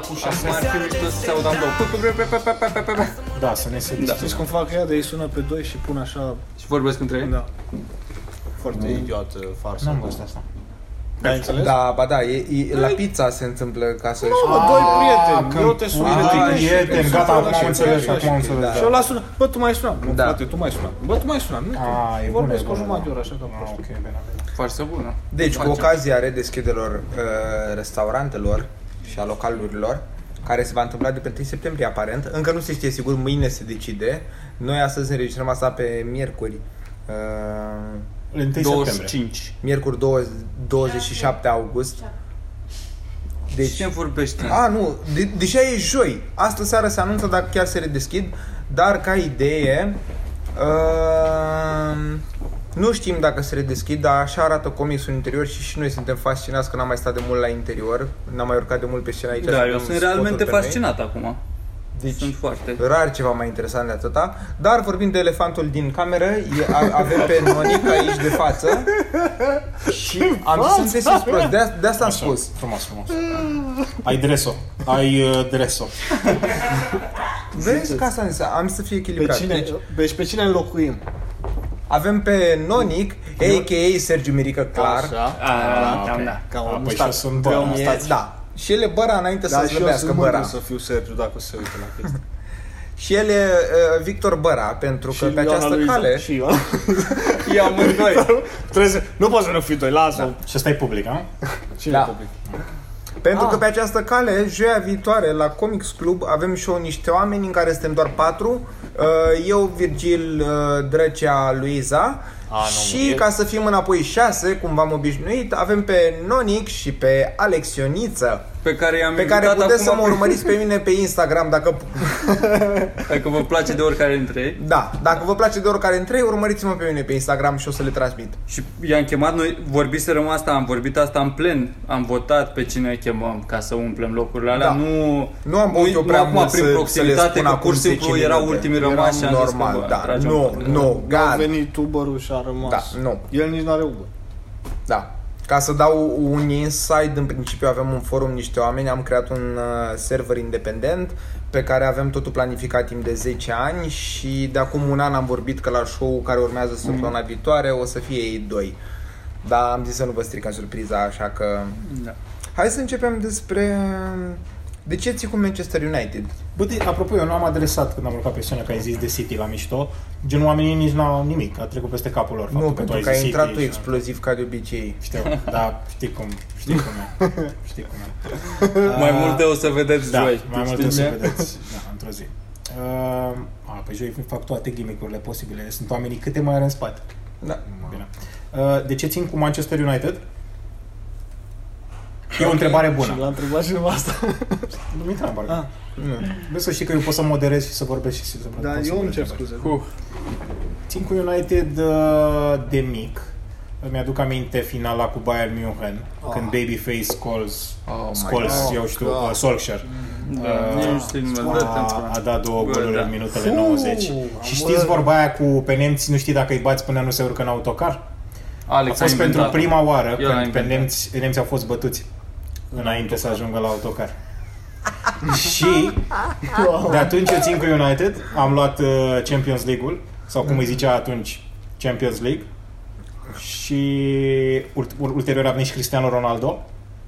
cu șase. Ar fi mișto să se audă în două. Da, să ne se Da. Știți cum fac ea? De ei sună pe doi și pun așa... Și vorbesc între ei? Da. Foarte idiot farsă. N-am văzut asta. Ai înțeles? Da, ba da, e, e, la pizza se întâmplă ca să Nu, mă, doi prieteni. că- Eu te sun Ah, pe tine și- prieteni, și- gata, și- acum am și- înțeles, și- acum am și- înțeles, Și da. ăla sună, bă, tu mai suna. Nu, Da. frate, tu mai suna. Bă, tu mai suna. Nu, Ah, e bună, Vorbesc e o bună, jumătate de da. oră, așa că Ah, prost. ok, bine, bine. Foarte bună. Deci, cu Facem. ocazia redeschiderilor uh, restaurantelor și a localurilor, care se va întâmpla de pe 1 septembrie aparent, încă nu se știe sigur, mâine se decide. Noi astăzi înregistrăm asta pe miercuri. Uh, 1 septembrie. 25. miercuri 20, 27 august. Deci ce vorbești? A, nu, de, deja e joi. Astă seară se anunță dacă chiar se redeschid, dar ca idee, uh, nu știm dacă se redeschid, dar așa arată comicsul în interior și și noi suntem fascinați că n-am mai stat de mult la interior, n-am mai urcat de mult pe scenă aici. să Da, eu dăm sunt spoturi realmente pe noi. fascinat acum. Deci, Sunt foarte. rar ceva mai interesant de atâta, dar vorbind de elefantul din cameră, e, a, avem pe Nonic aici de față și am zis să nu te simți prost, de, de asta am Așa, spus. Frumos, frumos. Ai dreso. Ai uh, dreso. Vezi că asta înseamnă, am să fie Pe echilibrat. cine, Deci, deci pe cine înlocuim? Avem pe Nonic, a.k.a. Sergiu Mirică, clar. Așa. A, ok. da, da. Ca A, un păi mustat. și eu sunt Ca un băra. E, mustat. da. Și el e băra înainte Da, să și eu slăbească sunt băra. mândru să fiu Sergiu dacă se uită la chestia. Și el e uh, Victor Băra, pentru că Și pe Ioana această Luiza. cale... Și Ioana. E amândoi. Trebuie să... Nu poți să nu fii doi, lasă. Și ăsta e public, a? Cine Da. e public? Pentru Ah. că pe această cale, joia viitoare, la Comics Club, avem și eu niște oameni în care suntem doar patru. Uh, Eu, Virgil, uh, Drăcea, Luiza. A, nu, și e- ca să fim înapoi șase, cum v-am obișnuit, avem pe Nonic și pe Alexioniță, Pe care i-am pe care invitat puteți să acum mă urmăriți pe mine pe Instagram dacă Dacă vă place de oricare dintre ei. Da, dacă vă place de oricare între ei, urmăriți-mă pe mine pe Instagram și o să le transmit. Și i-am chemat, noi vorbiserăm asta, am vorbit asta în plen, am votat pe cine chemăm ca să umplem locurile alea, Da. nu... Nu am băut eu prea acum mult prin să- să le proximitate, spun că acum pur și simplu 10 erau minute. ultimii Eram rămași și am zis normal, că, bă, da. tragem Nu, pe- nu, A gata. venit Uber-ul și a rămas. Da, nu. El nici n-are Uber. Da. Ca să dau un insight, în principiu avem un forum, niște oameni, am creat un uh, server independent pe care avem totul planificat timp de 10 ani și de acum un an am vorbit că la show care urmează săptămâna viitoare o să fie ei doi. Dar am zis să nu vă stricăm surpriza, așa că... Da. Hai să începem despre... De ce ții cu Manchester United? Bă, de, apropo, eu nu am adresat când am urcat pe scenă că ai zis de City la mișto. Gen, oamenii nici n-au nimic. A trecut peste capul lor. nu, faptul pentru tu că ai ai zis intrat City tu și- exploziv ca de obicei. Știu, da, știi cum, știi cum e. Știi cum e. Mai Uh, multe o să vedeți da, joi. mai multe Știi o să bine? vedeți da, într-o zi. Uh, a, pe joi fac toate gimmick-urile posibile. Sunt oamenii câte mai are în spate. Da. Bine. Uh, de ce țin cu Manchester United? E o întrebare Și bună. l-a întrebat și asta. Nu intra în barcă. Ah. Nu. Vreau să știi că eu pot să moderez și să vorbesc și să Da, pot să eu îmi moderez cer întrebări. scuze. Huh. Țin cu United uh, de mic. Îmi aduc aminte finala cu Bayern München, Oh. când Babyface calls, Oh my Scholes, God. eu știu, God. uh, Solskjaer. Da, Uh, nici nu știu numele, dă-te în a, pula. a dat două Bă, goluri da. în minutele Fuh, 90. am Și știți mă- vorba aia cu pe nemți, nu știi dacă îi bați până nu se urcă în autocar? A Alex fost pentru inventat. prima oară El a când pe inventat. nemți, nemții au fost bătuți înainte să ajungă la autocar. și de atunci eu țin cu United, am luat uh, Champions League-ul, sau cum îi zicea atunci, Champions League. Și ult- ulterior a venit și Cristiano Ronaldo.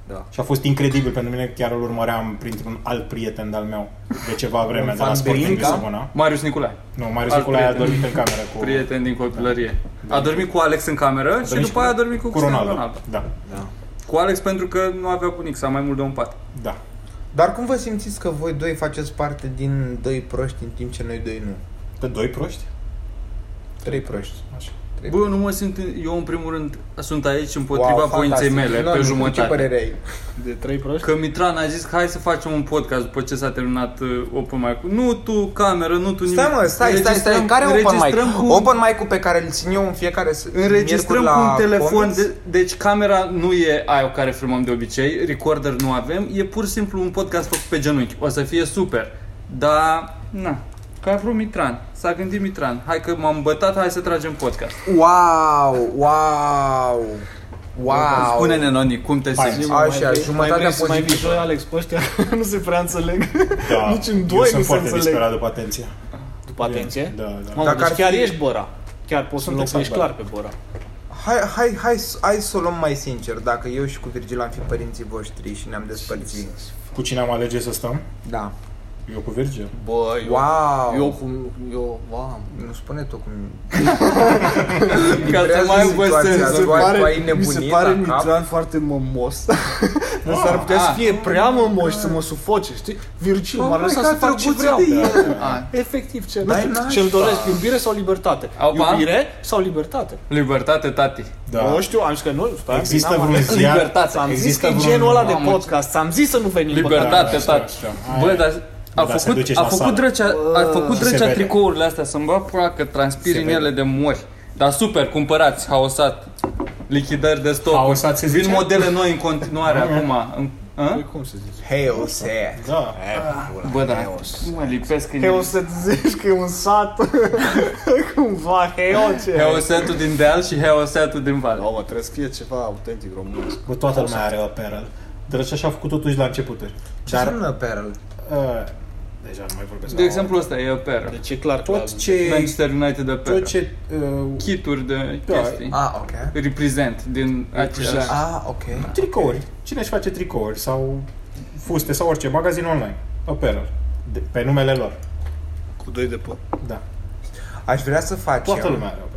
Da. Și a fost incredibil pentru mine, chiar îl urmăream printr-un alt prieten de-al meu de ceva vreme, de la fan Sporting Belinca? Lisabona. Marius Nicolae, Nu, Marius Alt Nicolae a prieten. dormit în cameră cu, prieten din copilărie. A dormit cu Alex în cameră și dormit după aia a dormit cu, cu Ronaldo. Ronaldo. Da, Cu Alex pentru că nu avea cu Nixa mai mult de un pat. da. Dar cum vă simțiți că voi doi faceți parte din doi proști în timp ce noi doi nu? Pe doi proști? Trei proști. Așa. Trei Bă, nu mă simt, eu în primul rând sunt aici împotriva Wow, voinței fantastic. mele, Nu, pe nu, Ce jumătate. părere ai? De trei proști? Că Mitran a zis, hai să facem un podcast după ce s-a terminat uh, open mic Nu tu cameră, nu tu nimic. Stai mă, stai, stai, stai. Înregistrăm- Care open mic? înregistrăm Cu, Open mic-ul pe care îl țin eu în fiecare s- Înregistrăm miercuri cu la un telefon, Comics? de, deci camera nu e aia cu care filmăm de obicei, recorder nu avem, e pur și simplu un podcast făcut pe genunchi. O să fie super. Dar, na, că a vrut Mitran. S-a gândit Mitran. Hai că m-am bătat, hai să tragem podcast. Wow, wow. Wow! Spune-ne, Noni, cum te Hai. simți? Așa, mai vrei- jumătatea mai vrei să mai pozitivă. vii joi, Alex, pe ăștia nu se prea înțeleg. Da, Nici în eu doi sunt nu se foarte înțeleg. disperat după atenție. După atenție? Da, da. Mamă, Dacă deci ar chiar fi- ești Bora. Chiar poți să Sunt înlocuiești exact clar pe Bora. Hai, hai, hai, hai să o luăm mai sincer. Dacă eu și cu Virgil am fi părinții voștri și ne-am despărțit. Cu cine am alege să stăm? Da. Eu cu Virgil. Bă, eu, Wow! eu cum, eu, wow. Nu spune tu cum... Ca să mai aibă situația. sens. Tu ai- tu ai mi se nebunit pare la cap? Mitran foarte mămos. Dar s-ar putea să ah. fie prea mămos și să mă sufoce, știi? Virgil, Oh m-ar my lăsa God, să fac ce drăguț vreau. de el. Ah, Efectiv, ce, nu Dar știu, n-aș ce-mi fa. doresc, iubire sau libertate? Opa. Iubire sau libertate? Libertate, tati. Da. Nu știu, am zis că nu, stai, Există n-am vreun ales. ziar? Libertate. Ți-am zis Există că e vreun- genul ăla de Mamă, podcast, ți-am zis să nu venim pe Libertate, Da, tati. știu, știu. Bă, Aia. dar a Da, se făcut, duce și a la făcut sală. drăcea, a făcut Se drăcea vede. tricourile astea să-mi bă pula că transpiri Se în vede. ele de mori. Dar super, cumpărați, haosat. Lichidări de stoc. Haosat se Vin zice? modele noi în continuare acum. În- a? Păi cum se zice? Hail set. Da. Bă, da, mă lipesc în Heo el. să zici că e un sat Cumva, heo ce Heosetul din deal și heosetul din val. No, mă, trebuie să fie ceva autentic românesc Bă, toată lumea are apparel. Drăcea și-a făcut totuși la începuturi. Ce Dar, înseamnă Pearl? uh, deja nu mai vorbesc. De exemplu ăsta e apparel. Deci e clar că tot ce, Manchester United apparel. tot ce, uh, Kituri de Da. chestii. Ah, ok. Represent din același. Ah, ok. tricouri. Cine își face tricouri sau fuste sau orice, magazin online. Apparel. De, pe numele lor. Cu doi de păr Da. Aș vrea să facem Toată lumea are apparel. uh,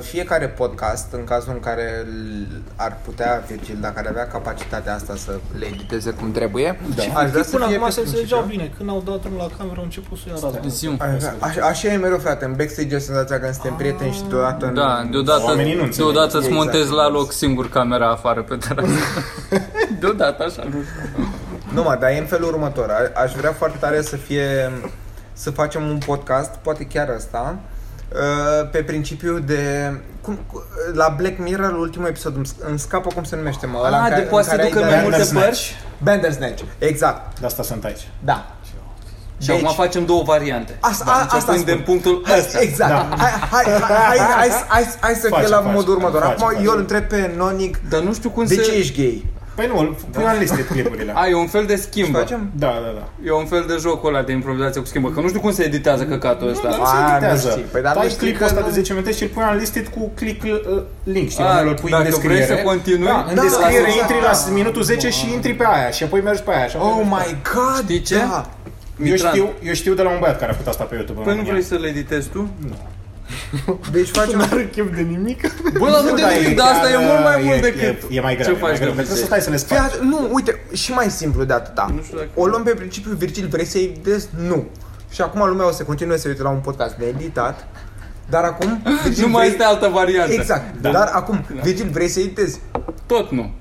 fiecare podcast, în cazul în care l- ar putea Virgil, dacă ar avea capacitatea asta să le editeze cum trebuie, Da. aș vrea să Până fie acum pe se înțelegeau principiu- bine Când au dat drumul la cameră au început să ia razna Zi-mi. Aș vrea- Așa, așa e mereu, frate. În backstage e senzația că suntem prieteni și deodată... nu- Da, deodată, Oamenii nu înțeleg. deodată îți Exact. montezi la loc singur camera afară pe terasă. deodată așa, nu știu. Nu, mă, dar e în felul următor. A- Aș vrea foarte tare să fie... Să facem un podcast, poate chiar ăsta, uh, pe principiu de... Cum, cu- la Black Mirror, ultimul episod, îmi, îmi scapă cum se numește, mă. ăla în Ah, care- de în poate să care ai ducă de- mai multe Bandersnatch. părți? Bandersnatch, exact, De asta sunt aici. da. Și acum facem două variante. Asta- Da, a- asta începând spun. din punctul Hai, ăsta. exact. Da. Hai, hai, hai, hai, hai, hai, hai să fie Face, la face, modul următor. face, Acum face. eu îl întreb pe Nonic, Dar nu știu cum de se... ce ești gay? Păi nu, pui în listă clipurile. A, e un fel de schimbă. Facem? Da, da, da. E un fel de jocul ăla de improvizație cu schimbă. Că nu știu cum se editează căcatul ăsta. Nu A, se nu editează. știi. Păi, dar nu Tai știi clipul că ăsta nu- de 10 minute și îl pui în listed cu click uh, link, știi? A, oamenilor îl pui în dacă descriere. vrei să continui, da, în da, descriere da, intri da. la minutul 10 și intri pe aia și apoi mergi pe aia. Și apoi Oh mergi pe my god, Știi ce? da. Eu Mitran. știu, eu știu de la un băiat care a făcut asta pe YouTube în Păi nu România. vrei să le editezi tu? Deci facem... Nu are chef de nimic Bă, dar nu Nu, de dar nimic, e dar asta e chiar, mult mai e- mult e- decât E mai greu, ce e mai faci de greu. Trebuie să obicei. stai să le Fii spargi. at- nu, uite, și mai simplu de atâta. Nu știu dacă- O luăm pe principiu Virgil, vrei să editezi? Nu. Și acum lumea o să continue să uite la un podcast de editat. Dar acum, Virgil, Nu mai vrei... este altă variantă. Exact. Da. Dar acum, Virgil, vrei să editezi? Tot nu.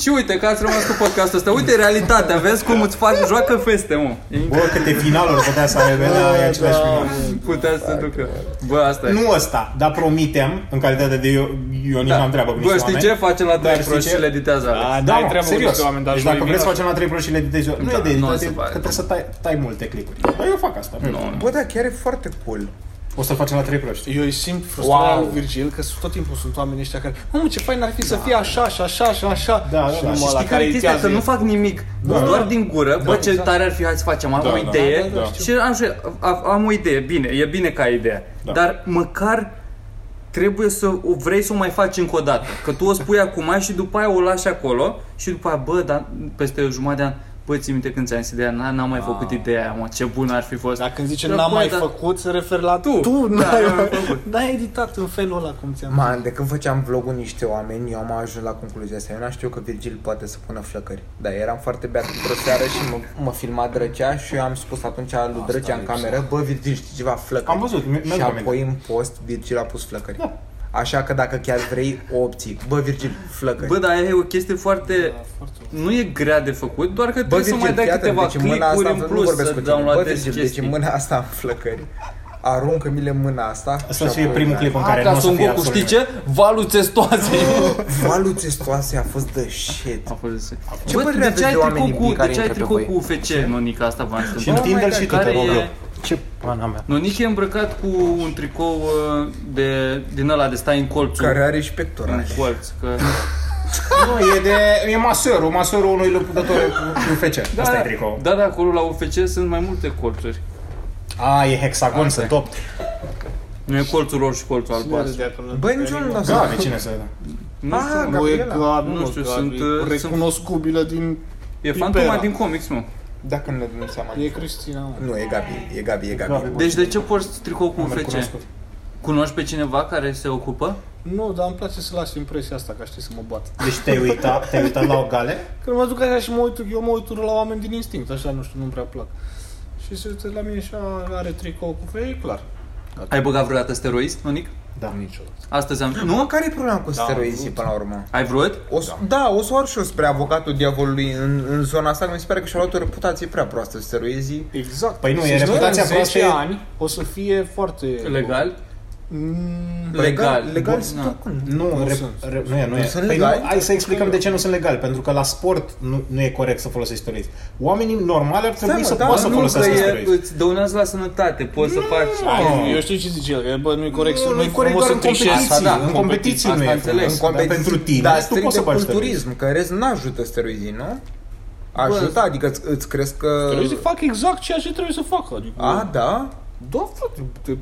Și uite că ați rămas cu podcastul ăsta. Uite realitatea, vezi cum îți faci, joacă feste, mă. E Bă, câte finaluri putea să aibă la același final. Putea să se ducă. Bă, asta e. Nu ăsta, dar promitem, în calitate de eu, eu nici Da. n-am treabă cu niște Bă, știi oameni. ce? Face la Dar trei știi proști ce? și le editează Alex. Da, Da, n-ai mă, treabă cu serios. niște oameni, dar deci joi dacă vreți să vin facem la 3 Pro și le editezi eu, nu Da, e de nu o editat, să e că fac. trebuie să tai, tai multe clipuri. Dar eu fac asta. Nu, Nu. nu. Bă, da, chiar e foarte cool. O să-l facem la 3 Pro, știi? Eu îi simt frustrarea Wow. lui Virgil că tot timpul sunt oamenii ăștia care Mamă, ce fain ar fi să fie așa și așa și așa Da, da, și da. numai Și la Știi care e chestia? itează Că nu el. fac nimic. Da. Doar din gură. Bă, ce tare ar fi, hai să facem. Am Da, o da. idee. Da, da, da, Și am, și- a- am o idee. Bine, e bine ca idee. Da. Dar măcar trebuie să o vrei să o mai faci încă o dată. Că tu o spui acum și după aia o lași acolo și după aia, bă, dar peste o jumătate de an, bă, ții minte când ți-am zis ideea, n- n-am mai făcut ideea aia, mă, ce bună ar fi fost. Dacă când zice Da, n-am bă, mai dar- făcut, se referă la Tu. Tu, Da, n-ai, eu am făcut. n-ai editat în felul ăla cum ți-am Man, de când făceam vlogul niște oameni, eu am ajuns la concluzia asta. Eu n știu că Virgil poate să pună flăcări. Dar eram foarte beat într-o seară și mă, mă filma Drăcea și eu am spus atunci lui Drăcea în cameră, bă, Virgil, știi ceva, flăcări. Am văzut, mi- mi-am Și aminte. apoi în post, Virgil a pus flăcări. Da. Așa că dacă chiar vrei, o obții. Bă, Virgil, flăcări. Bă, dar aia e o chestie foarte... Nu e grea de făcut, doar că Bă, trebuie să mai dai fii atent, câteva deci în mâna clipuri asta, în nu plus vorbesc să cu tine. Bă, downloadezi Virgil, deci în chestii. mâna asta am flăcări. Aruncă-mi-le în mâna asta. Asta și să fie apoi- primul clip în care Ah, ca nu o să Son fie Goku, absolut știi ce? Valul testoase. Valul testoase a fost de shit. A fost Ce Bă, părere de aveți ce ai de oamenii tricou cu, care de ce ai intră pe tricou voi? cu UFC, Nonica, asta v-am Și întrebat. în Tinder my și God, tu te care rog e- eu. Ce pana mea? Nonic e îmbrăcat cu un tricou uh, de, din ăla de stai în colțul. Care are și În pectorali. colț, că... Nu, e de... e masorul, masorul unui luptător cu UFC. Asta e tricou. Da, da, acolo la UFC sunt mai multe colțuri. A, e hexagon, Asta sunt e. 8. Nu e colțul roșu și colțul Cine albastru. râdea că nu- Băi, nici eu nu dau Da, seama. de cine să... Nu Ah, știu, Nu e Gabriela. Gabi, Nu nu știu, știu, sunt, uh, sunt recunoscubilă din... e Pipera. fantoma din comics, mă. Dacă nu ne dăm seama. E Cristina, mă. Nu, e Gabi, e Gabi, e Gabi. Gabi. Deci de ce porți tricou cu Am UFC? recunoscut. Cunoști pe cineva care se ocupă? Nu, dar îmi place să las impresia asta, ca știi să mă bat. Deci te-ai uitat, te-ai uitat la o gale? Când mă duc așa și mă uit, eu mă uit urât la oameni din instinct, așa, nu știu, nu-mi prea plac. Și se uită la mine și a- are tricou cu fei, e clar. Ai băgat vreodată steroizi, Nonic? Da. Niciodată. Astăzi am... Nu? Nu? Care e problema cu Da, steroizii am până la urmă? Ai vrut? O să, da. o să oar și eu spre avocatul diavolului în, în zona asta, că mi se pare că și-a luat o reputație prea proastă steroizii. Exact. Păi nu, e Și reputația în 10 proastă, e- ani o să fie foarte... Legal? Mm, Legal. Legal Bun, sunt na. oricum. Nu, Nu re, sunt. re, nu e, nu Nu e. sunt Păi legali? nu, hai să explicăm de ce nu sunt legali, pentru că la sport nu, nu e corect să folosești steroizi. Oamenii normali ar trebui mă, să da, poată să nu, că folosească e, steroizi. îți dăunează la sănătate, poți să faci... Hai, Eu știu ce zice el, că bă, nu e corect să Nu, nu nu e e corect frumos doar să în trișezi. competiții. Asta da, în competiții nu asta e înțeles. frumos. Dar pentru tine, da, tu strict poți să de bagi culturism, că în rest n-ajută steroizii, nu? Ajută, adică îți, îți crezi că... Steroizii fac exact ceea ce trebuie să facă. Adică, A, da? Da, frate, te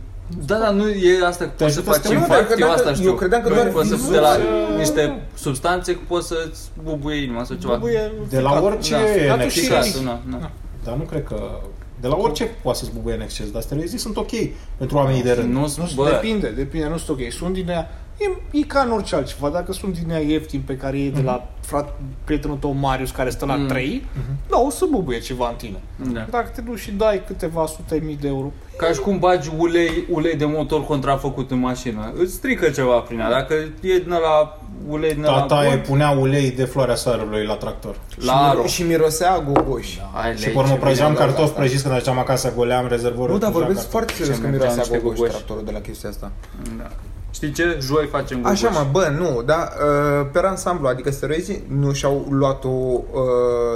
Da, dar nu e asta că poți să ajută să faci te- Nu, infarct, dar eu dacă- asta știu. eu credeam că Nu doar poți să vizual- de la niște substanțe poți să-ți bubuie inima sau ceva. bubuie De la ficat. orice Da, în ficatul exces. și Ficat, Ficat. na, na. Dar nu cred că... De la orice poate să-ți bubuie în exces, dar steroizii sunt ok pentru oamenii de rând. Nu, Nu, bă, depinde, depinde, nu sunt ok. Sunt din ea, e, e ca în orice altceva. Dacă sunt din ea ieftin pe care e de la frat, prietenul tău Marius care stă la Mhm. 3, da, o să bubuie ceva în tine. da. Dacă te duci și dai câteva sute mii de euro, Ca și cum bagi ulei, ulei de motor contrafăcut în mașină. Îți strică ceva prin ea. Dacă e din la ulei din la Tata e punea ulei de floarea soarelui la tractor. la și, aro. miro- și mirosea a gogoși. Ai Și lei, pe urmă ce prăjeam bine. cartofi prăjiți când ajungeam acasă, goleam rezervorul. Nu, dar prăjeam vorbesc cartofi. foarte serios Și că mergeam mirosea niște gogoși gogoși. tractorul de la chestia asta. Da. Știi ce? Joi facem gogoși. Așa mă, bă, nu, dar uh, per ansamblu, adică steroizii nu și-au luat o uh,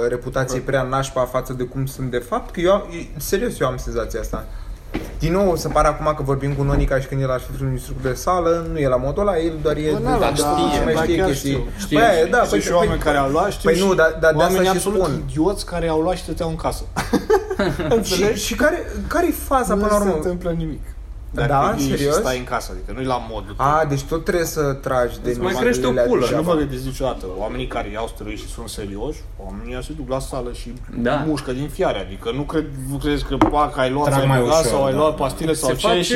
reputație prea nașpa față de cum sunt de fapt, că eu, am- serios, eu am senzația asta. Din nou, o să pară acum că vorbim cu Noni ca și când el ar fi un instructor de sală, nu e la modul ăla, el doar e Bă, de n-ala, dar da, știe, mai da, știe chiar chestii. știu, știu, Băi, știu. da, Sunt păi, și oameni care au luat, știu Păi nu, și dar, dar de oameni asta și absolut spun. idioți care au luat și stăteau în casă. Și, Înțelegi? și care, care-i faza nu până la se urmă? întâmplă nimic. Da, Dacă ieși și serios? stai în casă, adică nu-i la modul. A, deci tot trebuie să tragi de Îți mai numai crește o alea pulă, Și nu degeaba. vă gândiți niciodată, oamenii care iau steroizi și sunt serioși, oamenii ăia se duc la sală și Da. mușcă din fiare, adică nu cred, nu credeți că pac, ai luat, Trag ai mai băgat ușor, sau ai da. luat pastile sau Se ce face- și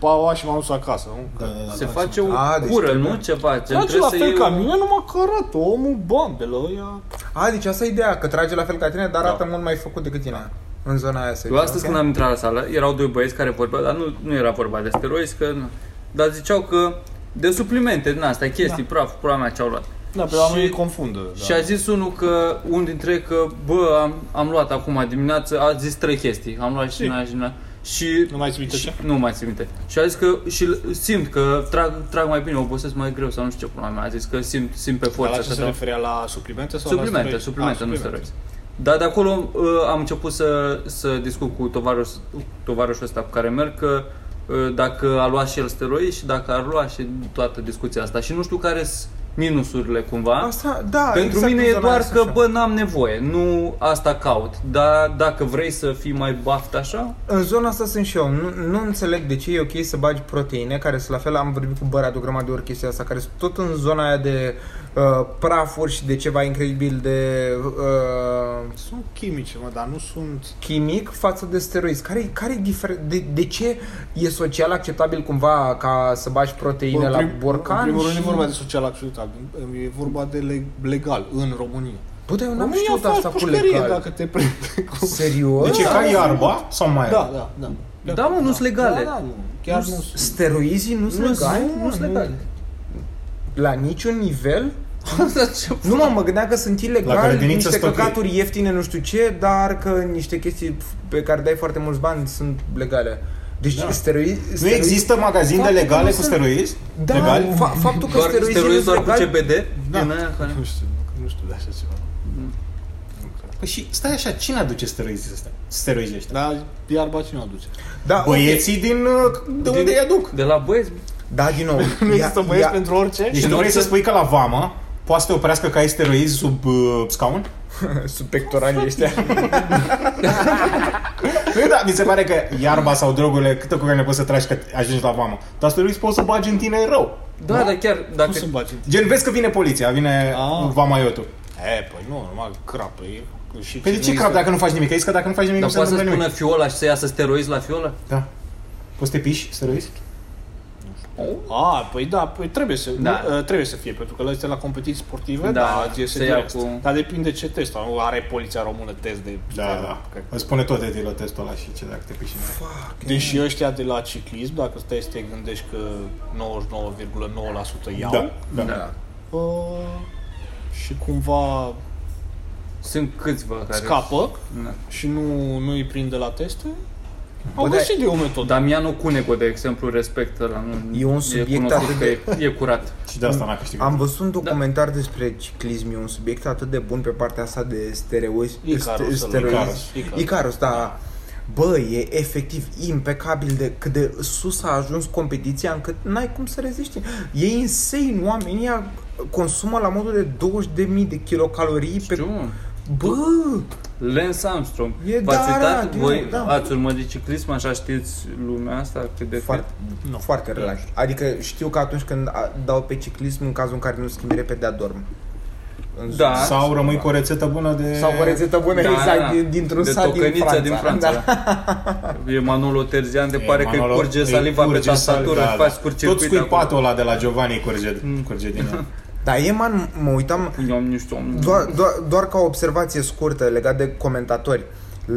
paua și m-am dus acasă, nu? Da, da, da, Se da, face o A, deci cură, trebuie- nu? Ceva. Ce Trage trebuie la să fel iei ca o- mine, numai că arată omul bambelă, ăia... A, deci asta e ideea, că trage la fel ca tine, dar Da. arată mult mai făcut decât tine. În zona aia să Eu astăzi când am intrat la sală, erau doi băieți care vorbeau, dar nu, nu era vorba de steroizi, că nu. Dar ziceau că de suplimente din astea, chestii, praf, pula mea ce-au luat. Da, pe Și- oamenii confundă. Și a zis unul că, unul dintre ei că, bă, am, am luat acum dimineață, a zis trei chestii. Am luat și Si. din aia și din aia. Și Nu mai ții minte și, ce? Nu mai țin minte. Și a zis că și simt că trag, trag mai bine, obosesc mai greu sau nu știu ce pula mea. A zis că simt, simt pe Dar forță. la ce așa, se sau- referea la suplimente sau Suplimente, la steroizi? suplimente, Ah, nu steroizi. Dar de acolo uh, am început să, să discut cu tovarăș, tovarășul ăsta cu care merg că uh, dacă a luat și el steroizi și dacă ar lua și toată discuția asta. Și nu știu care sunt minusurile cumva. Asta, da, Pentru exact mine în e zona doar aia că, așa. bă, n-am nevoie, nu asta caut. Dar dacă vrei să fii mai baft așa, În zona asta sunt și eu. Nu, nu înțeleg de ce e ok să bagi proteine, care sunt la fel, am vorbit cu Bărat o grămadă de ori chestia asta, care sunt tot în zona aia de uh, prafuri și de ceva incredibil de uh, Sunt chimice, mă, dar nu sunt... chimic față de steroizi. Care, care difer- de, de ce e social acceptabil cumva ca să bagi proteine Bă, în la prim- borcan? În primul rând și... nu e vorba de social acceptabil, e vorba de leg- legal în România. Bă, dar eu n-am România știut faci asta cu pușcărie legal. dacă te prinde. cu- Serios? Deci e ca iarba sau mai Da, da, da. Da, mă, nu-s legale. Da, da, nu. Chiar nu, sunt. Steroizii nu sunt Nu legali? sunt- nu sunt legale. La niciun nivel? Dar ce- Nu mă, mă gândeam că sunt La ilegali grădiniță niște sunt ok. căcaturi ieftine, nu știu ce, dar că niște chestii pe care dai foarte mulți bani sunt legale. Deci Da. steroizi... Nu steroizi- există magazin de Faptul că legale nu cu sunt- steroizi? Da, Legali? fa- faptul că doar steroizii steroizi nu doar cu legali- CBD? Da. Din aia care... Nu știu, nu știu de așa ceva. Păi și stai așa, cine aduce steroizii ăstea? Steroizii ăștia? Dar iarba cine o aduce? Da, Băieții din... uh, De unde îi aduc? De la băieți, Da, din nou. Nu există băieți pentru orice? Deci tu în vrei orice- să spui că la vamă poate să te oprească că ai steroizi sub uh, scaun? Sub pectoralii ăștia. Nu, da, mi se pare că iarba sau drogurile câtă cu care ne poți să tragi că ajungi la vamă. Dar steroizi poți să bagi în tine rău. da, dar chiar dacă... Cum să bagi? Gen, vezi că vine poliția, vine Ah. vamaiotul. E, păi nu, numai crapă. E, și Păi de ce nu crap este- dacă nu faci nimic? Ai zis că dacă nu faci nimic Dar nu se poate să întâmplă spună nimic. fiola și să iasă steroizi la fiolă? Da. Poți să te piși steroizi? A, păi da, păi trebuie să, Da. nu, uh, trebuie să fie, pentru că la este la competiții sportive, Da, da, da se ia direct. cu- Dar depinde ce test, nu are poliția română test de... Da, da. Că- Îți spune tot de tilo testul ăla și ce dacă te piși. Deși ăștia de la ciclism, dacă stai să te gândești că 99,9% iau, Da, da. Da. uh, și cumva Sunt câțiva care... scapă Da. și nu, nu îi prinde la teste, au Bă, găsit de o metodă. Damiano Cunego, de exemplu, respectă la nu, E un subiect cunoscut atât că de- e, e curat. Și de asta n-a câștigat. Am văzut un documentar despre ciclism, e un subiect atât de bun pe partea asta de steroizi. Icarus, ste- ăla, steroizi. Icarus, Icarus. Icarus, da. Bă, e efectiv impecabil de cât de sus a ajuns competiția încât n-ai cum să reziști. E insane, oamenii ăia consumă la modul de 20.000 de kilocalorii pe... Știu, Bă, Lance Armstrong. E V-ați da, uitat? da, Voi da. ați urmărit ciclism, așa știți lumea asta? Cât de foarte, Nu. foarte relax. Adică știu că atunci când a- dau pe ciclism, în cazul în care nu schimbi repede, adorm. În Da. zonă. Sau rămâi cu o rețetă bună de... Sau o rețetă bună, Da, exact, da. din- dintr-un de sat din tocăniță Franța. din Franța. Da. E Manolo Terzian, de E, pare că îi Manolo, curge îi saliva pe curge tastatură, sal- îți da, faci da. curcircuit Tot scuipatul ăla de la Giovanni curge, curge din el. Dar e, man, mă uitam, Eu nu știu. doar, doar, doar ca o observație scurtă legat de comentatori.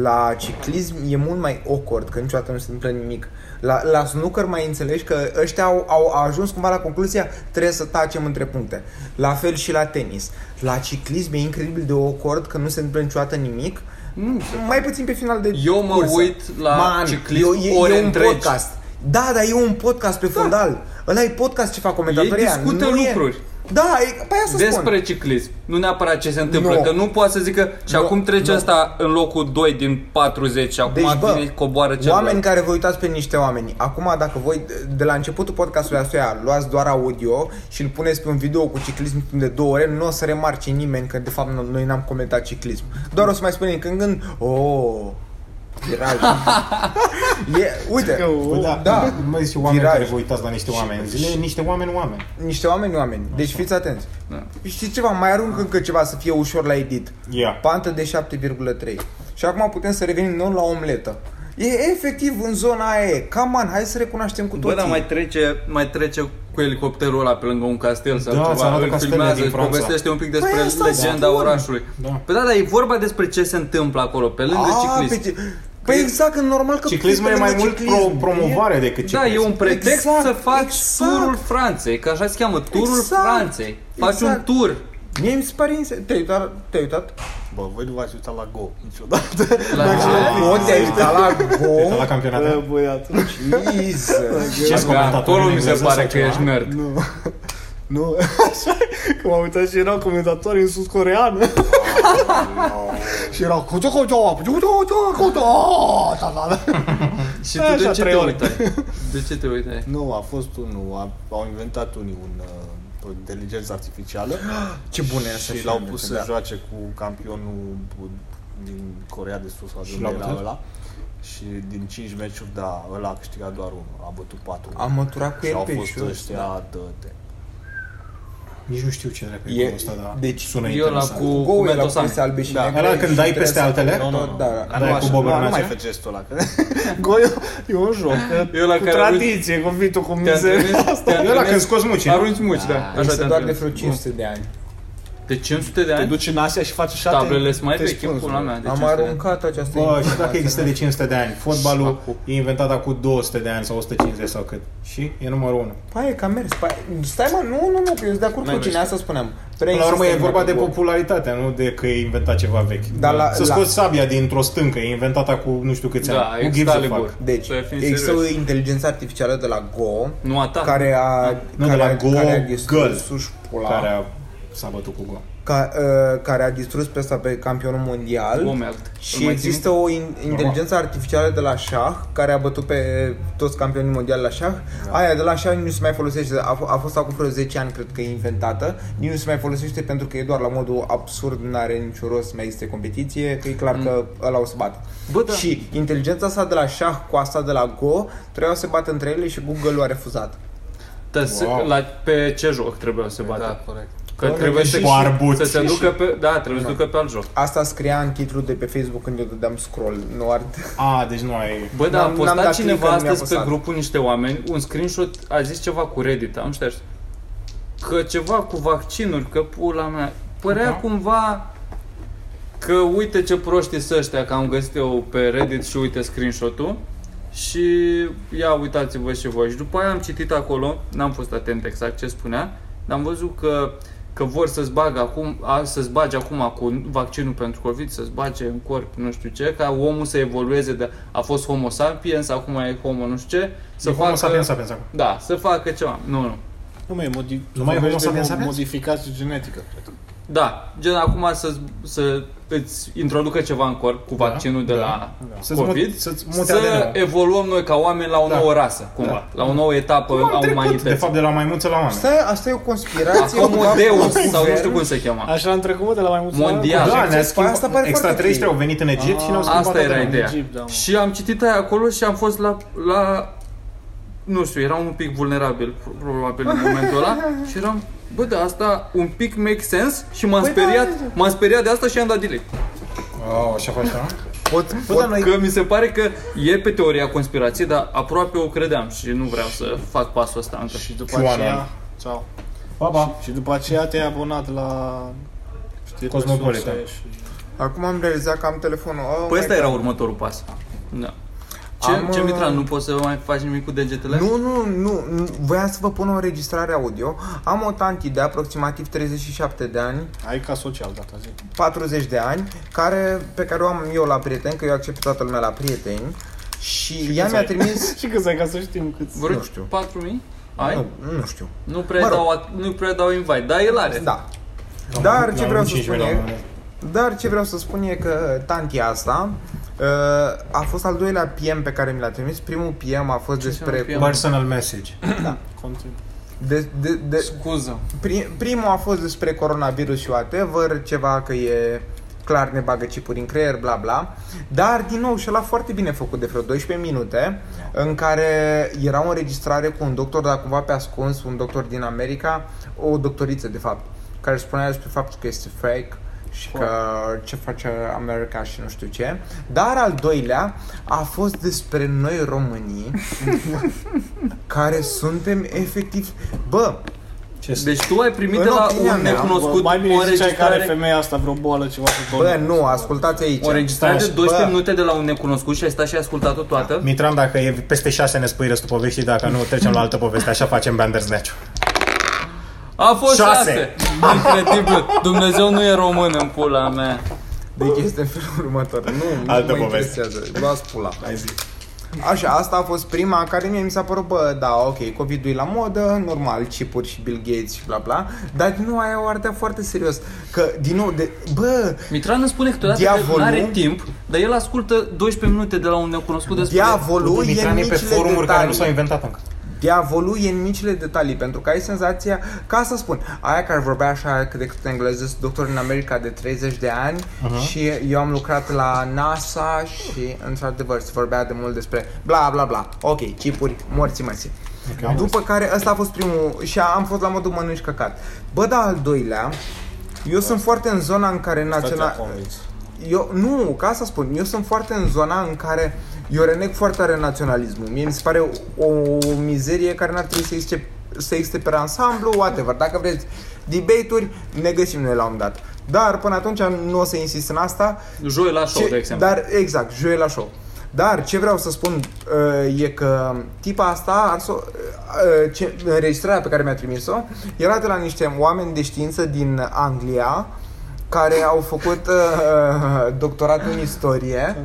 La ciclism e mult mai awkward, că niciodată nu se întâmplă nimic. La, la snooker mai înțelegi că ăștia au, au ajuns cumva la concluzia trebuie să tacem între puncte. La fel și la tenis. La ciclism e incredibil de awkward că nu se întâmplă niciodată nimic. Nu Mai puțin pe final de Eu mă cursă. uit la Man, ciclism e, e, ore e un întregi. podcast. Da, dar e un podcast pe fundal. Ăla e podcast ce fac comentatorii Ei ăia, discută nu e- lucruri. Da, e, pe aia să spun. Despre ciclism, nu neapărat ce se întâmplă, Nu. că nu poate să zică și Nu, acum trece nu. ăsta în locul 2 din 40 și acum Deci, bă, vine coboară celălalt. oameni care vă uitați pe niște oameni. Acum, dacă voi, de la începutul podcastului ăsta, luați doar audio și îl puneți pe un video cu ciclism timp de două ore, nu o să remarce nimeni că, de fapt, noi n-am comentat ciclism. Doar o să mai spunem când gând, oh, viraj. e, uite, Bă, da, da, Mă zice oameni Viraj. care vă uitați la niște oameni. Zile niște oameni oameni. niște oameni, oameni. Deci fiți atenți. Da. Știți ceva, mai arunc încă ceva să fie ușor la edit. Ia. Pantă de 7,3. Și acum putem să revenim nou la omletă. E efectiv în zona aia. e. Come on, hai să recunoaștem cu Bă, toții. dar mai trece, mai trece cu elicopterul ăla pe lângă un castel sau Da, ți ceva, arată îl castelele filmează, din îți Franța. povestește un pic despre Păi asta legenda spun. orașului. Da. Păi da, dar e vorba despre ce se întâmplă acolo, pe lângă A, ciclism. Pe, ce- păi exact, că normal că Ciclismul e pe mai lângă mult pro, ciclism. promovare decât Da, ciclism. e un pretext Exact, să faci exact. turul Franței, că așa se cheamă, turul Exact, Franței. Faci exact. un tur. Mie mi se pare inse- Te-ai uitat? Te-ai uitat? Bă, voi nu v-ați uitat la Go niciodată. La ce? O, te-ai uitat la Uite, la Go? campionat. Bă, băiatul. Jesus. Ce comentator Acolo în mi se engleză pare sau că ceva? ești nerd. Nu. Nu, așa că m-am uitat și erau comentatori în sus-coreană. și erau coto coto coto coto coto da, da, da. Și tu de Așa, ce trei te ore. uitai? De ce te uitai? Nu, a fost unul, a, au inventat unii un uh, o inteligență artificială Ce bune e așa și l-au pus să da. joace cu campionul din Corea de Sus sau de Și unde l-au era bătut? ăla. Și din 5 meciuri, da, ăla a câștigat doar unul, a bătut 4 Am măturat cu și el au pe fost jos. ăștia, dă-te. Nici nu știu ce dracu E- e cu ăsta, dar deci, sună e ăla interesant. cu- Go e la Mentosami. peste albe și Da. negre Ăla când și dai trebuie peste să- altele? Nu, nu, Tot, nu. da, da. Dar Dai nu, cu așa, Bob nu, nu Rănațe? mai fă gestul ăla. Că Go e, e un joc că, E ăla cu care tradiție, cu vitul, cu Te-am mizerie. trimis, te-am E ăla când trimis, scoți muci. arunci muci, da. Așa Este te-am doar de trimis. vreo 500 de ani. De 500 de Te ani? duci în Asia și faci așa Tablele sunt mai te vechi, spânzuri. pula mea. De Am 500 de ani. aruncat această Bă, și dacă informație. există de 500 de ani, fotbalul Acum. e inventat acum 200 de ani sau 150 sau cât. Și e numărul 1. Păi, e că a mers. Păi, stai mă, nu, nu, nu, că eu sunt de acord N-ai cu tine, mers. asta spuneam. Până la urmă e vorba de Go. popularitatea, nu de că e inventat ceva vechi. Dar la- Să la- scoți sabia dintr-o stâncă, e inventată cu nu știu câți Da, ani. Who gives a Excalibur. fuck? Deci, Să fim există o serioși. inteligență artificială de la Go Nu a ta. care a, Nu, de care, la a- Go care a distrus Girl. suși pula, Care a, s-a bătut cu go. ca, uh, care a distrus pe ăsta pe campionul mondial. Omelt. Îl Și mai există o in- inteligență artificială de la șah care a bătut pe toți campionii mondiali la șah. Da. Aia de la șah nu se mai folosește. A, f- a fost acum vreo 10 ani, cred că e inventată. Nici nu se mai folosește pentru că e doar la modul absurd, nu are niciun rost, mai este competiție, că e clar că ăla o să bată. Mm. Bă, da. Și inteligența asta de la șah cu asta de la Go trebuiau să se bată între ele și Google a refuzat. Tă- se- Wow. la, pe ce joc trebuie să bată? Da, corect. Că Bă, trebuie și să, cu arbuți. să se ducă pe, da, trebuie să ducă pe alt joc. Asta scria în titlul de pe Facebook când eu dădeam scroll. Nu ar... A, deci nu ai... Bă, da, a N-am- n-am postat dat cineva click, că nu mi-a astăzi pe apăsat. grupul niște oameni un screenshot, a zis ceva cu Reddit, am șters. Că ceva cu vaccinuri, că pula mea. Părea Aha. cumva că uite ce proști sunt ăștia, că am găsit eu pe Reddit și uite screenshot-ul. Și ia uitați-vă și voi. Și după aia am citit acolo, n-am fost atent exact ce spunea, dar am văzut că că vor să-ți bagă acum, a, să-ți bage acum cu vaccinul pentru COVID, să-ți bage în corp nu știu ce, ca omul să evolueze de a fost homo sapiens, acum e homo nu știu ce, să E facă, Homo sapiens sapiens acum. Da, să facă ceva. Nu, nu. Nu mai e modi- Nu mai e vorbești Homo de sapiens sapiens? modificație genetică, cred. Da, gen acum să, să îți introducă ceva în corp cu Da, vaccinul de da, la Să-ți COVID, mut- să-ți mute să ADN-ul. evoluăm noi ca oameni la o Da. nouă rasă, cumva, Da. la o nouă etapă Cum am a trecut, umanității. de fapt, de la maimuță la oameni. Asta e, asta e o conspirație. Homo cumva, Deus, cu sau nu știu guvern. cum se cheamă. Așa am trecut mă, de la mai mulți Mondial. Da, Asta ne-a pare schimbat. foarte Extraterestri ok. au venit în Egipt și ne-au schimbat Asta era ADN-ul. ideea. Egipt, da. Și am citit aia acolo și am fost la, la nu știu, eram un pic vulnerabil probabil în momentul ăla și eram, bă, da, asta un pic make sense și m-am Păi da, speriat, da, da. m-am speriat de asta și am dat delete. Oh, așa faci, da? Pot, Bă, pot, dar noi... Că mi se pare că e pe teoria conspirației, dar aproape o credeam și nu vreau să fac pasul ăsta încă. Și după QAnon. aceea... Ciao. Pa, pa. Și după aceea te-ai abonat la... Știi, Cosmopolitan. resurse și- Acum am realizat că am telefonul. Oh Păi my ăsta era God. următorul pas. Da. Ce, Am, ce uh, Mitran, nu poți să mai faci nimic cu degetele? Nu, nu, nu, nu, voiam să vă pun o înregistrare audio. Am o tanti de aproximativ 37 de ani, Ai ca social data zi. 40 de ani, care, pe care o am eu la prieteni, că eu accept toată lumea la prieteni. Și, ea câți mi-a ai? trimis... Și câți ai ca să știm câți... Vreo nu știu. 4000? Ai? Nu, nu știu. Nu prea, Mă rog. dau, at- nu prea dau invite, dar el are. Da. Dar ce Am vreau avut să 15 spun la un e, moment dat. dar ce vreau să spun e că tantia asta uh, a fost al doilea PM pe care mi l-a trimis. Primul PM a fost Ce despre înseamnă PM? Personal message. Continuu. de, de, de, Scuză. Prim, primul a fost despre coronavirus și whatever, ceva că e clar ne bagă chipuri în creier, bla bla. Dar, din nou, și ăla foarte bine făcut de vreo 12 minute, în care era o înregistrare cu un doctor, dar cumva pe ascuns, un doctor din America, o doctoriță, de fapt, care spunea despre faptul că este fake și că ce face America și nu știu ce. Dar al doilea a fost despre noi românii, care suntem efectiv... Bă, Ce Deci tu ai primit În de la opinia un mea, necunoscut Bă, mai o bine ziceai că are înregistrare, femeia asta vreo boală, ceva cu Bă, tonul. nu, ascultați aici. o înregistrare de Stai, 12 bă. minute de la un necunoscut și ai stat și ai ascultat-o toată? Mitran, dacă e peste 6 ne spui restul poveștii, dacă nu, trecem la altă poveste. Așa facem Bandersnatch. A fost Șase. 6! Incredibil! Dumnezeu nu e român în pula mea. Deci este în felul următor. Nu, nu Altă mă poveste. interesează. Luați pula. Hai zi. Așa, asta a fost prima care mie mi s-a părut, bă, da, ok, COVID-ul e la modă, normal, chipuri și Bill Gates și bla bla, dar din nou aia o ardea foarte serios. Că, din nou, de, bă, Mitran îmi spune câteodată că Diavolul- nu are timp, dar el ascultă 12 minute de la un necunoscut despre... diavolul e în Mitran e pe micile forumuri care nu detalii. s-au inventat încă. Diavolul e în micile detalii, pentru că ai senzația, ca să spun, aia care vorbea așa cât de cât engleză, sunt doctor în America de 30 de ani și eu am lucrat la NASA și, într-adevăr, se vorbea de mult despre bla bla bla. Ok, chipuri, morții măsii. Ok. După care, ăsta a fost primul și am fost la modul mănânci căcat. Bă, da, al doilea, eu sunt foarte în zona în care Asta te-a național... convins. Eu, nu, ca să spun, eu sunt foarte în zona în care eu reneg foarte tare naționalismul. Mie mi se pare o, o mizerie care n-ar trebui să existe, să existe pe ansamblu, whatever. Dacă vreți debate-uri, ne găsim noi la un dat. Dar până atunci nu o să insist în asta. Joi la show, Ce- de exemplu. Dar, exact, joi la show. Dar ce vreau să spun uh, e că tipa asta, ar so, uh, ce, înregistrarea pe care mi-a trimis-o, era de la niște oameni de știință din Anglia care au făcut uh, doctorat în istorie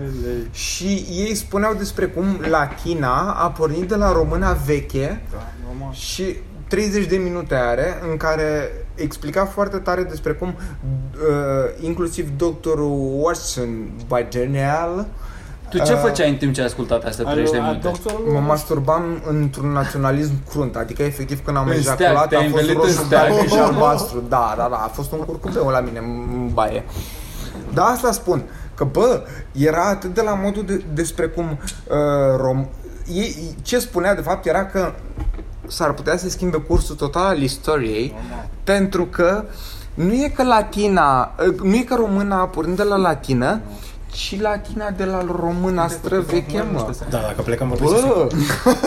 și ei spuneau despre cum la China a pornit de la româna veche Da, normal. și 30 de minute are în care explica foarte tare despre cum uh, inclusiv doctorul Watson Bidenial Tu ce Uh, făceai în timp ce ai ascultat astea 30 de A- a minute? doctorul Mă masturbam într-un naționalism crunt, adică efectiv când am În ejaculat steag, a te-ai fost învelit în roșu, steag. galben și albastru. Da, da, da, a fost un curcubeu la mine în baie. Da, asta spun, că bă, era atât de la modul de, despre cum uh, rom... Ei, ce spunea de fapt era că s-ar putea să schimbe cursul total al istoriei pentru că nu e că latina, uh, nu e că româna a pornit de la latină, ci latina de la româna străveche, mă. Da, dacă plecăm vorbim Bă,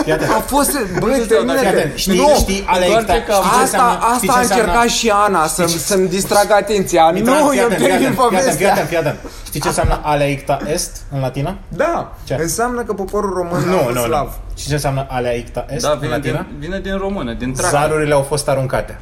Fii atent. a fost... Bă, Nu știu, termină dar Fii de... atent. Știi, nu, știi, ale doar ce știi ce cam- Asta, înseamnă- știi asta ce a înseamnă- încercat și Ana să, Știi- să-mi distragă atenția. Mitran, Nu, fii eu atent, fii termin atent, fii atent, fii povestea. atent, fii atent. Știi ce înseamnă aleicta est în latină? Da, Ce? înseamnă că poporul român a Nu, fost nu, nu. slav. Știi ce înseamnă aleicta est Da, în vine latină? din, vine din română, din trac. Zarurile au fost aruncate.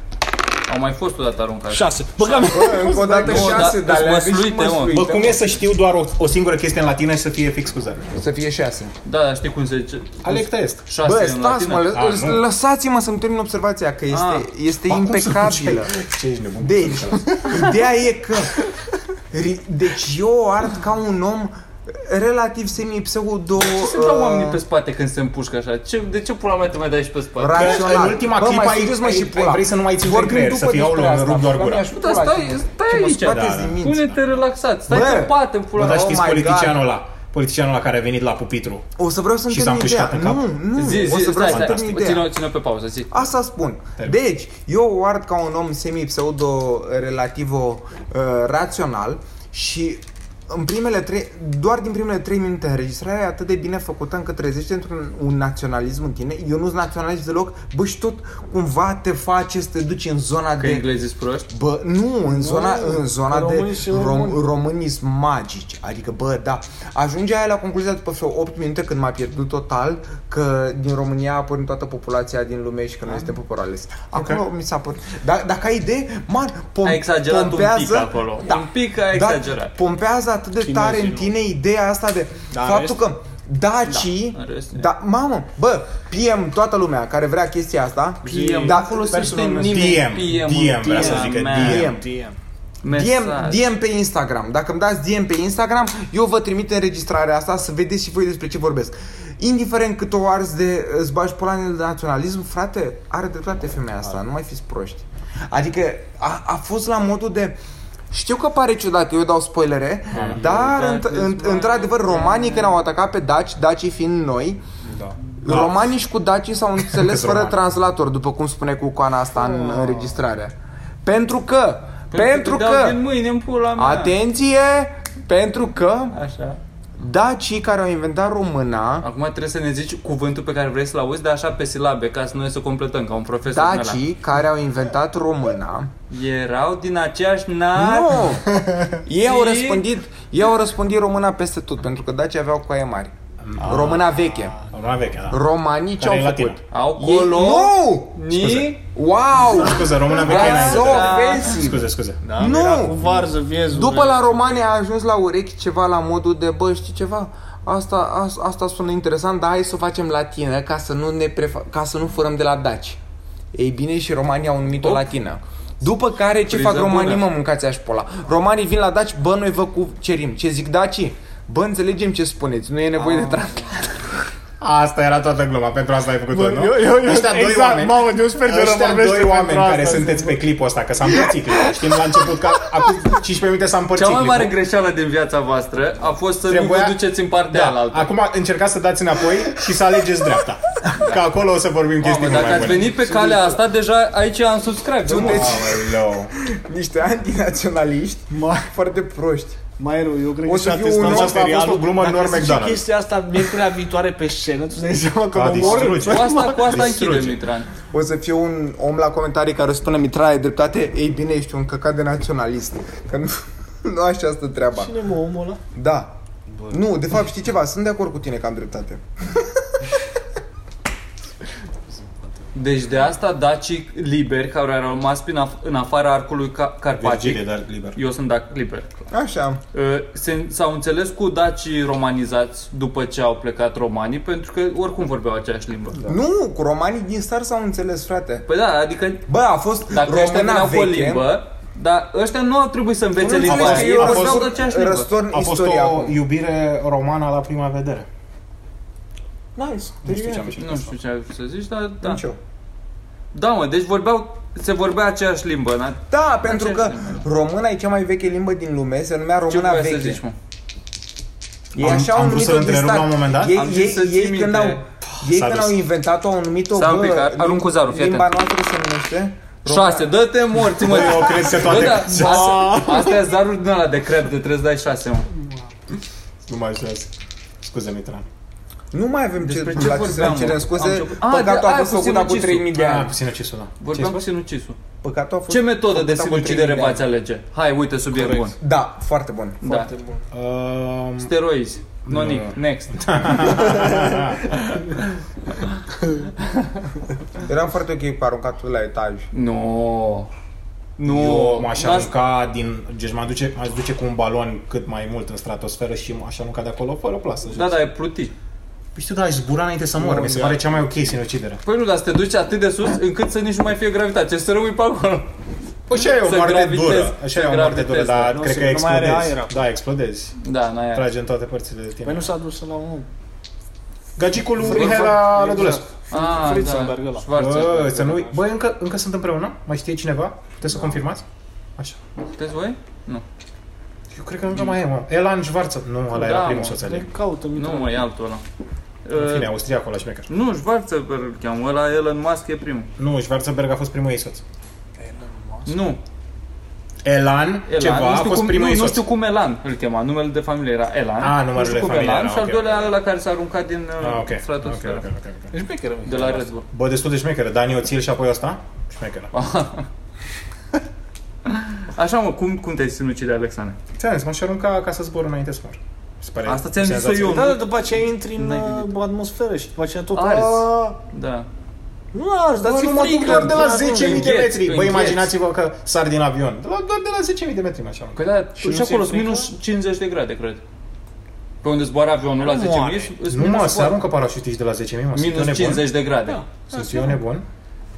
Au mai fost odată aruncate. Șase. Băga mea. Bă, încă o dată Nu, șase, da, dar le aveți și măsluite, mă. măsluite, Bă, cum e să știu doar o, o singură chestie în latină și să fie fix cu zarul? Să fie șase. Da, dar știi cum se zice? Alecta est. Șase Bă, în stați latină? mă, A, lă- nu. lăsați-mă să-mi termin observația, că este, Ah. este Ba, cum să impecabilă. nu- Ce ești nebun? Deci, ideea e că ri- deci eu art ca un om relativ semi-pseudo Ce se dau uh, oamenii pe spate când se împușcă așa? Ce, de ce pula mea te mai dai și pe spate? Ra- Că rațional. în ultima Bă, clipă mai ai, serios, mă, ai, și ai, pula. vrei să nu mai ții de Vorbim creier, după să fie despre aulă, asta, îmi rup doar băga gura. mea și Da, pula stai, și- stai Ce mă aici. scea, Toate da, zi da. minți. Pune-te relaxat, stai Bă. pe pate, pula Bă, dar mea. știți my politicianul ăla? Politicianul ăla care a venit la pupitru. O să vreau să-mi Și s-a termin ideea. împușcat în cap? Nu, nu, Zi, o zi, să vreau stai, să stai, termin ține, ideea. ține pe pauză, zi. Asta spun. Termin. Deci, eu o art ca un om semi-pseudo relativo uh, rațional și în primele trei, doar din primele trei minute înregistrarea e atât de bine făcută încât trezește într-un un naționalism în tine. Eu nu sunt naționalist deloc, bă, și tot cumva te face să te duci în zona Că de... englezii sunt proști? Bă, nu, în zona, în zona că de românii sunt rom, români. românism magici. Adică, bă, da. Ajunge aia la concluzia după vreo 8 minute când m-a pierdut total că din România a apărut toată populația din lume și că noi suntem popor ales. Acolo mi s-a părut. Da, dacă ai idee, man, pom, Ai exagerat un pompează, pic acolo. Da, Un pic ai da, exagerat. pompează atât de Chinezii, tare în nu? tine ideea asta de Da, în faptul rest? că Dacii, Da, în rest, da, mamă, bă, PM toată lumea care vrea chestia asta, PM, da, nu folosește personal nimeni DM, PM, DM, vrea să PM, zică man. DM. DM. Mesaj. DM, DM pe Instagram. Dacă îmi dați DM pe Instagram, eu vă trimit înregistrarea asta să vedeți și voi despre ce vorbesc. Indiferent cât o arzi de îți bagi polanele de naționalism, frate, are dreptate femeia asta, nu mai fiți proști. Adică a, a fost la modul de știu că pare ciudat, eu dau spoilere, dar da, înt- că-ți înt- mai- într-adevăr romanii când au atacat pe daci, dacii fiind noi, Da. romanii și cu dacii s-au înțeles Câți fără romani? translator, după cum spune cu coana asta în înregistrare. Pentru că, pentru te dau că, din mâine în pula mea. Atenție! Pentru că Așa. Dacii care au inventat româna, Acum trebuie să ne zici cuvântul pe care vrei să-l auzi, dar așa pe silabe, ca să noi să completăm, ca un profesor din ăla. dacii care au inventat româna, Erau din aceeași nar... nu! Ei au Și? răspândit, ei au răspândit româna peste tot, pentru că dacii aveau coaie mari. Româna veche. Româna veche, da. Romanii ce au Care e făcut? latină. Au Ei, colo... nu! Ni... Wow! Scuze, româna veche That's înainte. so Da. offensive! Scuze, scuze. Da, Nu! Era cu varză, viezul. După la romani a ajuns la urechi ceva la modul de, bă, știi ceva? Asta, asta, asta sună interesant, dar hai să o facem latină ca să nu, ne prefa- ca să nu furăm de la daci. Ei bine, și romanii au numit-o Op. latină. După care ce Priză fac romanii, bună. mă, mâncați aș pola. Romanii vin la daci, bă, noi vă cucerim. Ce zic dacii? Bă, înțelegem ce spuneți, nu e nevoie de translator. Asta era toată gluma, pentru asta ai făcut-o, Bă, nu? eu, eu, eu, Ăștia doi exact, oameni, mamă, eu sper că ăștia rămânește doi pentru oameni care asta. sunteți pe clipul ăsta, că s-a împărțit clipul. Știm la început că acum 15 minute s-a împărțit Cea mai mare clipul. greșeală din viața voastră a fost să nu Trebuia- vă duceți în partea Da, alaltă. acum încercați să dați înapoi și să alegeți dreapta. Că acolo o să vorbim chestii Mamă, mult dacă mai ați bune. venit pe calea asta, deja aici am subscribe. Sunteți Aoleu. niște antinaționaliști Mai, foarte proști. Mai rău, eu cred O că să și fiu atestăm un om- la Asta a fost serialul. o glumă în Dacă Norm zici McDonald. chestia asta miercurea viitoare pe scenă, tu îți dai seama că Da, mă omor. distruge. Cu asta, cu asta Distruge. închidem, Mitran. O să fiu un om la comentarii care o să spună Mitra, ai dreptate? Ei bine, ești un căcat de naționalist. Că nu, nu așa stă treaba. Cine mă omul ăla? Da. Nu, de fapt, știi ceva? Sunt de acord cu tine că am dreptate. Deci de asta dacii liberi care au rămas prin af- în afara arcului Ca- carpatic. Virgilie, dar liber. Eu sunt dac liber. Așa. Uh, se, s-au înțeles cu dacii romanizați după ce au plecat romanii, pentru că oricum vorbeau aceeași limbă. Da. Nu, cu romanii din start s-au înțeles, frate. Păi da, adică Bă, a fost dacă ăștia româna veneau cu o veche. limbă, dar ăștia nu au trebuit să învețe Nu limba înțelegi aia, că ei eu a vorbeau fost de aceeași limbă. răstorn A fost istoria o acum. iubire romană la prima vedere. Nice. Nu știu ce am ieșit. Nu știu ce ai vrut să zici, dar da. Nici eu. Da, mă, deci vorbeau, se vorbea aceeași limbă, da? Da, pentru că Aceeași limbă. româna e cea mai veche limbă din lume, se numea Ce româna voiai să veche. zici, mă? Ei Am- așa am au vrut să numit-o din întrerup start. la un moment dat? Ei, Am zis ei, să ții ei când minte. au, ei S-a când dus. au inventat-o, au numit-o, Stai un bă, pic, ar- arunc cu zarul, fii limba atent. noastră se numește Șase, dă-te morți, mă. Eu cred că toate... Bă, da, asta, asta e zarul din ăla de cred, de trebuie să dai șase, mă. Nu mai știu azi. Scuze, Mitran. Nu mai avem ce, Despre ce la ce să vorbeam, ne cerem mă? scuze. Am început- Ah, Păcatul de- a aia fost cu făcut acum sinucisul. 3000 de Ah, ani. cu sinucisul, da. Vorbeam Ce cu ai spus? sinucisul. Păcatul a fost Ce metodă făcut de acum sinucidere 3000 de v-ați ani. alege? Hai, uite, subiect Corect. bun. Da, foarte bun. Da. Foarte bun. Um, Steroizi. Nonic, Nu. next. Eram foarte ok cu aruncatul la etaj. Nu. Nu. Eu m-aș N-aș- arunca din... Deci m-aș duce, m-aș duce cu un balon cât mai mult în stratosferă și m-aș arunca de acolo fără plasă. Da, da, e pluti. Păi știu, da, aș zbura înainte să mor. Nu, Mi se da. pare cea mai ok sinuciderea. Păi nu, dar să te duci atât de sus încât să nici nu mai fie gravitate, să rămâi pe acolo. Păi așa e o Să moarte gravitezi, dură. Așa să e o moarte dură, gravitezi, dar nu, cred să că nu mai are explodezi. aer acum. Da, explodezi. Da, n-ai aia. Trage în toate părțile de tine. Păi nu s-a dus la un... Gagicul lui Fritzen- Mihaela Rădulescu. Ah, Fritzenberg da. ăla. Schwarzenegger. Bă, să nu... Bă, încă, încă sunt împreună? Mai știe cineva? Puteți să confirmați? Așa. Puteți voi? Nu. Eu cred că încă mai e, mă. Elan Schwarzer. Nu, ăla Da, era primul mă. soț al ei. Caută Nu, Mitran. mă, e altul ăla. În fine, Uh, austriacul ăla șmecher. Nu, Schwarzenegger îl cheamă, ăla Elon Musk e primul. Nu, Schwarzenberg a fost primul ei soț. Nu, Elan, Elan, ceva, nu a știu fost cum, primul nu, ei nu soț. știu cum Elan îl chema, numele de familie era Elan. Ah, numele nu știu de cum familie Elan era, și al ok, doilea ok. ăla care s-a aruncat din uh, Ah, ok. Ok, stratosferă. ok, ok, ok. Ești pe care De la Red Bull. Bă, destul de șmecheră. Dani Oțil și apoi ăsta? Șmecheră. Așa mă, cum, cum te-ai sinucide, Alexandre? Ți-am zis, m-aș arunca ca să zbor înainte să mor. Mi se pare Asta ți-am zis senzație. eu. Da, dar după aceea intri în N-ai gândit. uh, atmosferă și după aceea tot... Arzi. a- Da. Nu arzi, dar Bă, ți nu mă duc frică. doar de la da, 10.000 de îngheți, metri. Bă, îngheți. imaginați-vă că sar din avion. De la- Doar de la 10.000 de metri mă așa. Păi da, Și și, nu și acolo ți-e sunt minus 50 de grade, cred. Pe unde zboară avionul la Nu 10.000, moare. sunt Nu mă, minus se aruncă parașutiști de la 10.000, mă. Sunt eu Minus nebun. 50 de grade. Da. Sunt eu nebun?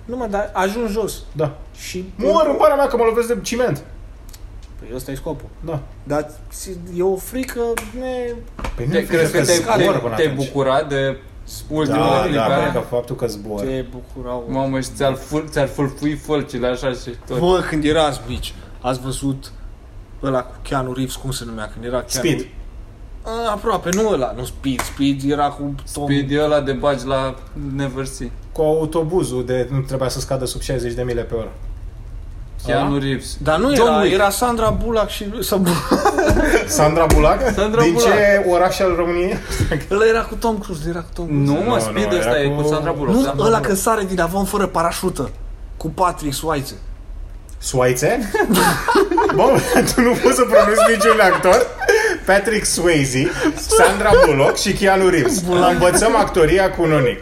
Nu mă, dar ajungi jos. Da. Și... Mor în para mea că mă lovesc de ciment. Păi ăsta e scopul. Da. Dar ți- e o frică ne... Păi nu Te, crezi că te, zbor te, până te atunci. bucura de ultimele Da, da, clipare? bă, că faptul că zbor. te bucurau. Mamă, și ți-ar, ful, ți-ar fâlfui fălcile așa și tot. Bă, când erați mici, ați văzut ăla cu Keanu Reeves, cum se numea când era Keanu Speed. A, aproape, nu ăla, nu Speed, Speed era cu Tom... Speed e ăla de bagi la Never See. Cu autobuzul de nu trebuia să scadă sub 60 de mile pe oră. Keanu Reeves. Dar nu John era, Wick. era Sandra Bullock și... Sau, Sandra Bullock? Sandra Din Bullock. ce oraș al României? ăla era cu Tom Cruise, era cu Tom Cruise. Nu, mă, Nu, Speed nu, ăsta era e cu- cu Sandra Bullock. Nu, da? ăla când sare din avon fără parașută. Cu Patrick Swayze. Soaițe? Bă, tu nu poți să pronunți niciun actor? Patrick Swayze, Sandra Bullock și Keanu Reeves. Învățăm actoria cu Nonic.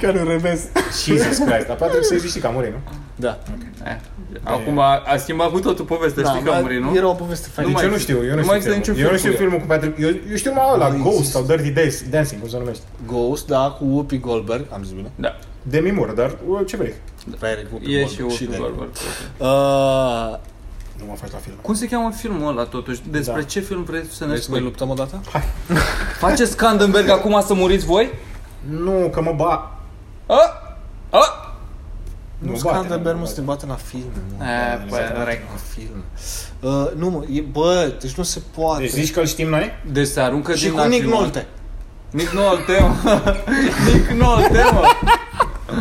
Chiar nu revez. Jesus Christ, dar Patrick Swayze știi că a murit, nu? Da. Eh, Acum a, a schimbat cu totul povestea, știi că a murit, nu? Era o poveste faină. Nu Nici mai eu nu știu, eu nu nu știu mai există filmul. niciun Eu nu film știu cu el. filmul cu Patrick... Eu, eu știu numai ăla, Nu Ghost există. sau Dirty Days- Dancing, cum se numește. Ghost, da, cu Whoopi Goldberg. Am zis bine? Da. Demi Moore, dar uh, ce vrei? Very Whoopi E și Goldberg. Whoopi de- Goldberg. Uh, Nu mă faci la film. Cum se cheamă filmul ăla totuși? Despre Da. ce film vreți să ne vreți să mai spui? luptăm o dată? Faceți Scandenberg acum să muriți voi? Nu, că mă ba... A? A? Nu, Nu Scandenberg bate, nu nu se bate la film. Nu, E, nu păi, se bate rec. la film. Uh, nu, mă, e, bă, deci nu se poate. Deci zici că îl știm noi? Deci se aruncă și din cu Nick avion. Nolte. Nick Nolte, mă. Nick Nolte, mă.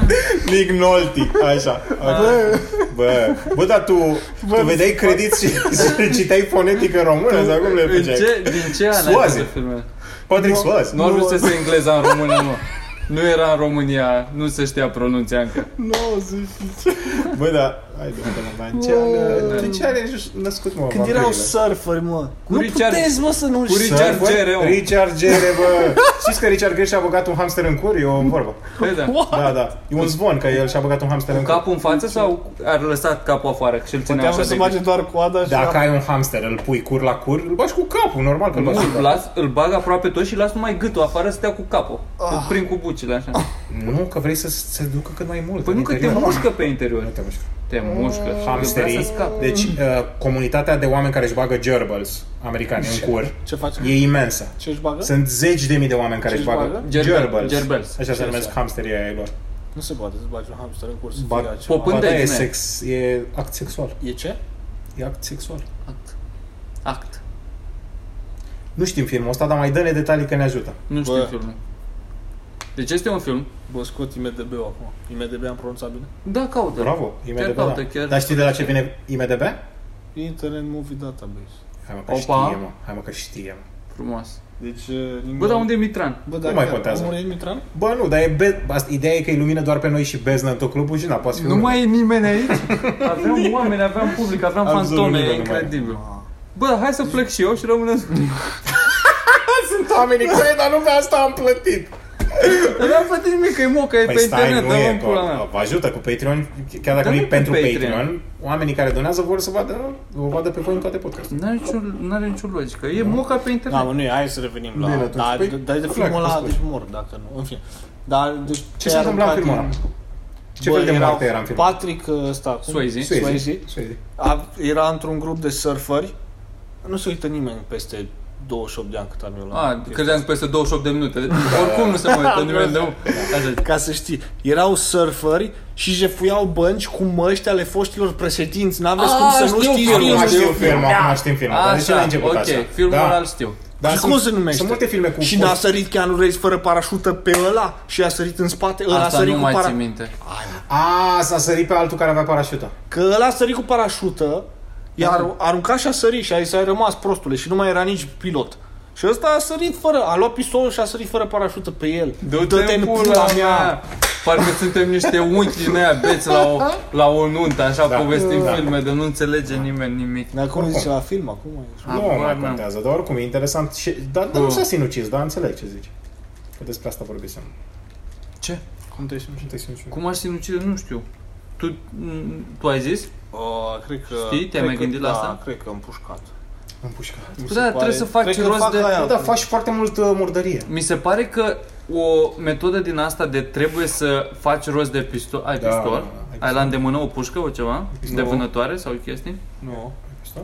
Nick Nolte, așa. Bă, bă, bă dar tu, tu vedeai crediți și, și citeai fonetic în română sau cum le În făceai? ce, din ce an ai Suaze. văzut filmele? Patrick Swayze. Nu ar vrea să se engleza în română, nu. Nu era în România, nu se știa pronunția încă. 90 Bă, da, hai de mă, în ce an, în ce an ești născut, mă, Când erau vampirile? surferi, mă. Cu nu Richard- puteți, mă, să nu cu știți. Richard Surfer? Gere, mă. Richard Gere, bă. Știți că Richard Gere și-a băgat un hamster în cur? E o vorbă. Păi da. Da, da. E un zvon că el și-a băgat un hamster în Cu cur. capul în față sau ar lăsat capul afară și îl ținea Puteam așa să de bage doar coada și... Dacă ai un hamster, îl pui cur la cur, îl bagi cu capul, normal că îl bagi cu Nu, capul. las, îl bag aproape tot și las numai gâtul afară să stea cu capul. Îl prind cu bucile așa. Nu, că vrei să se ducă cât mai mult. Păi în nu că te interior. mușcă pe interior. Nu te mușcă. Te mușcă. Hamsterii, Vrea să scapi. deci uh, comunitatea de oameni care își bagă gerbils americani în cur Ce faci? e imensă. Ce își bagă? Sunt zeci de mii de oameni care Ce își își bagă bagă? Gerbel- gerbils. gerbils. Așa se Ce numesc este? hamsterii ai lor. Nu se poate să bagi un hamster în curs să Bag- fie altceva. Popând Ba da, de e din aia. sex, e act sexual. E ce? E act sexual. Act. Act. Nu știm filmul ăsta, dar mai dă-ne detalii că ne ajută. Nu știu Bă. filmul. Deci este un film. Bă, scot IMDB-ul acum. IMDB am pronunțat bine? Da, caută. Bravo, IMDB, caută, da. chiar- Dar știi de la ce vine IMDB? Internet Movie Database. Hai mă că Opa. știe, mă. Hai mă că știe, mă. Frumos. Deci... uh, nimeni- Bă, dar unde e Mitran? Bă, Nu mai contează. Omul e Mitran? Bă, nu, dar e be- asta, ideea e că ilumină doar pe noi și beznă în tot clubul și na, poate fi Nu unul. mai e nimeni aici? Aveam oameni, aveam public, aveam Absolut fantome, nimeni e nu mai e. incredibil. Bă, hai să plec și eu și rămânem... Sunt oamenii cu ei, dar nu pe asta am plătit. Dar n-am plătit nimic, că e moca, e Păi pe stai, internet, nu dar e, în pula mea. că vă ajută cu Patreon, chiar dacă Dar nu e nu cu pentru Patreon. Patreon. oamenii care donează vor să vadă, o vadă pe voi în toate podcasturile. N-are nicio, n-are nicio logică. E moca pe internet. Da, mă, nu e, hai să revenim la... Bine, atunci. Da, Păi, dar de flag, filmul ăla, ascult. deci mor, dacă nu, în fine. Dar, deci, Ce se întâmplă în filmul ăla? Ce fel de erau moarte era în film? Patrick ăsta, cum? Swayze. Swayze. Swayze. A, era într-un grup de surferi. Nu se uită nimeni peste 28 de ani cât am eu la A, chestia credeam că peste 28 de minute. Oricum nu se mai uită nimeni de Așa. Ca să știi, erau surferi și jefuiau bănci cu măști ale foștilor președinți. N-aveți A, cum să nu știu știți filmul, Acum filmul. știm filmul, acum știm filmul. Dar de ce n-ai Așa, început ok, așa? filmul Da. ăla îl știu. Dar și sunt- cum se numește? Sunt multe filme cu Și n-a sărit Keanu Reeves fără parașută pe ăla și a sărit în spate, ăla a Asta sărit nu cu mai para... țin minte. A, s-a sărit pe altul care avea parașută. Că ăla a sărit cu parașută, iar Da. a aruncat și a sărit și a zis, ai rămas prostule și nu mai era nici pilot. Și ăsta a sărit fără, a luat pistolul și a sărit fără parașută pe el. Du-te în pula mea! Parcă suntem niște unchi din aia beți la o, la o nuntă, așa Da. povestim Da. filme de nu înțelege nimeni nimic. Dar cum Oricum. zice la film acum? e- Nu Habar mai n-am. contează, dar oricum e interesant. Și, dar, dar nu Bă. s-a sinucis, dar înțeleg ce zici. Că despre asta vorbisem. Ce? Cum te simți? Nu te sinucis. Cum aș sinucide? Nu știu. Tu, m, tu ai zis? Uh, cred că... Știi? Te-ai cred mai că- gândit la da, asta? cred că am pușcat. Am pușcat. Mi Bă, se da, pare- trebuie să faci cred că rost fac de- aia. Bă, dar faci foarte mult uh, murdărie. Mi se pare că o metodă din asta de trebuie să faci rost de pistol. Ai Da, pistol? da, ai ai la îndemână o pușcă o ceva? pistol. De vânătoare sau chestii? Nu.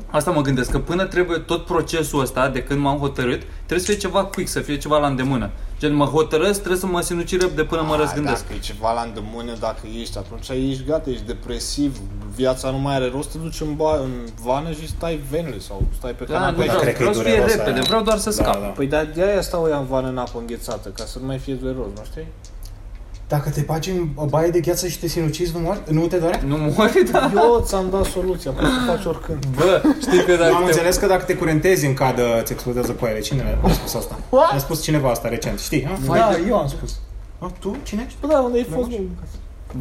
Asta mă gândesc, că până trebuie tot procesul ăsta, de când m-am hotărât, trebuie să fie ceva quick, să fie ceva la îndemână. Gen, mă hotărăsc, trebuie să mă sinuciră de până mă Ah, răzgândesc. Dacă e ceva la îndemână, dacă ești, atunci ești gata, ești depresiv, viața nu mai are rost, te duci în, ba, în vană și stai venele sau stai pe Da, canapea. nu dar vreau, cred că e vreau să fie dureros repede, aia. vreau doar să scap. Da, da. Păi dar de aia stau ea în vană în apă înghețată, ca să nu mai fie dureros, nu știi? Dacă te bagi în o baie de gheață și te sinucizi, nu mori? Nu te doare? Nu mori, da? Eu ți-am dat soluția, poți să faci oricând. Bă, știi că Eu am dacă te... înțeles că dacă te curentezi în cadă, îți explodează coaiele. Cine a spus asta? What? A spus cineva asta recent, știi? Ha? Vai da, de- eu am spus. A, tu? Cine ești? Bă, da, unde ai fost? Nu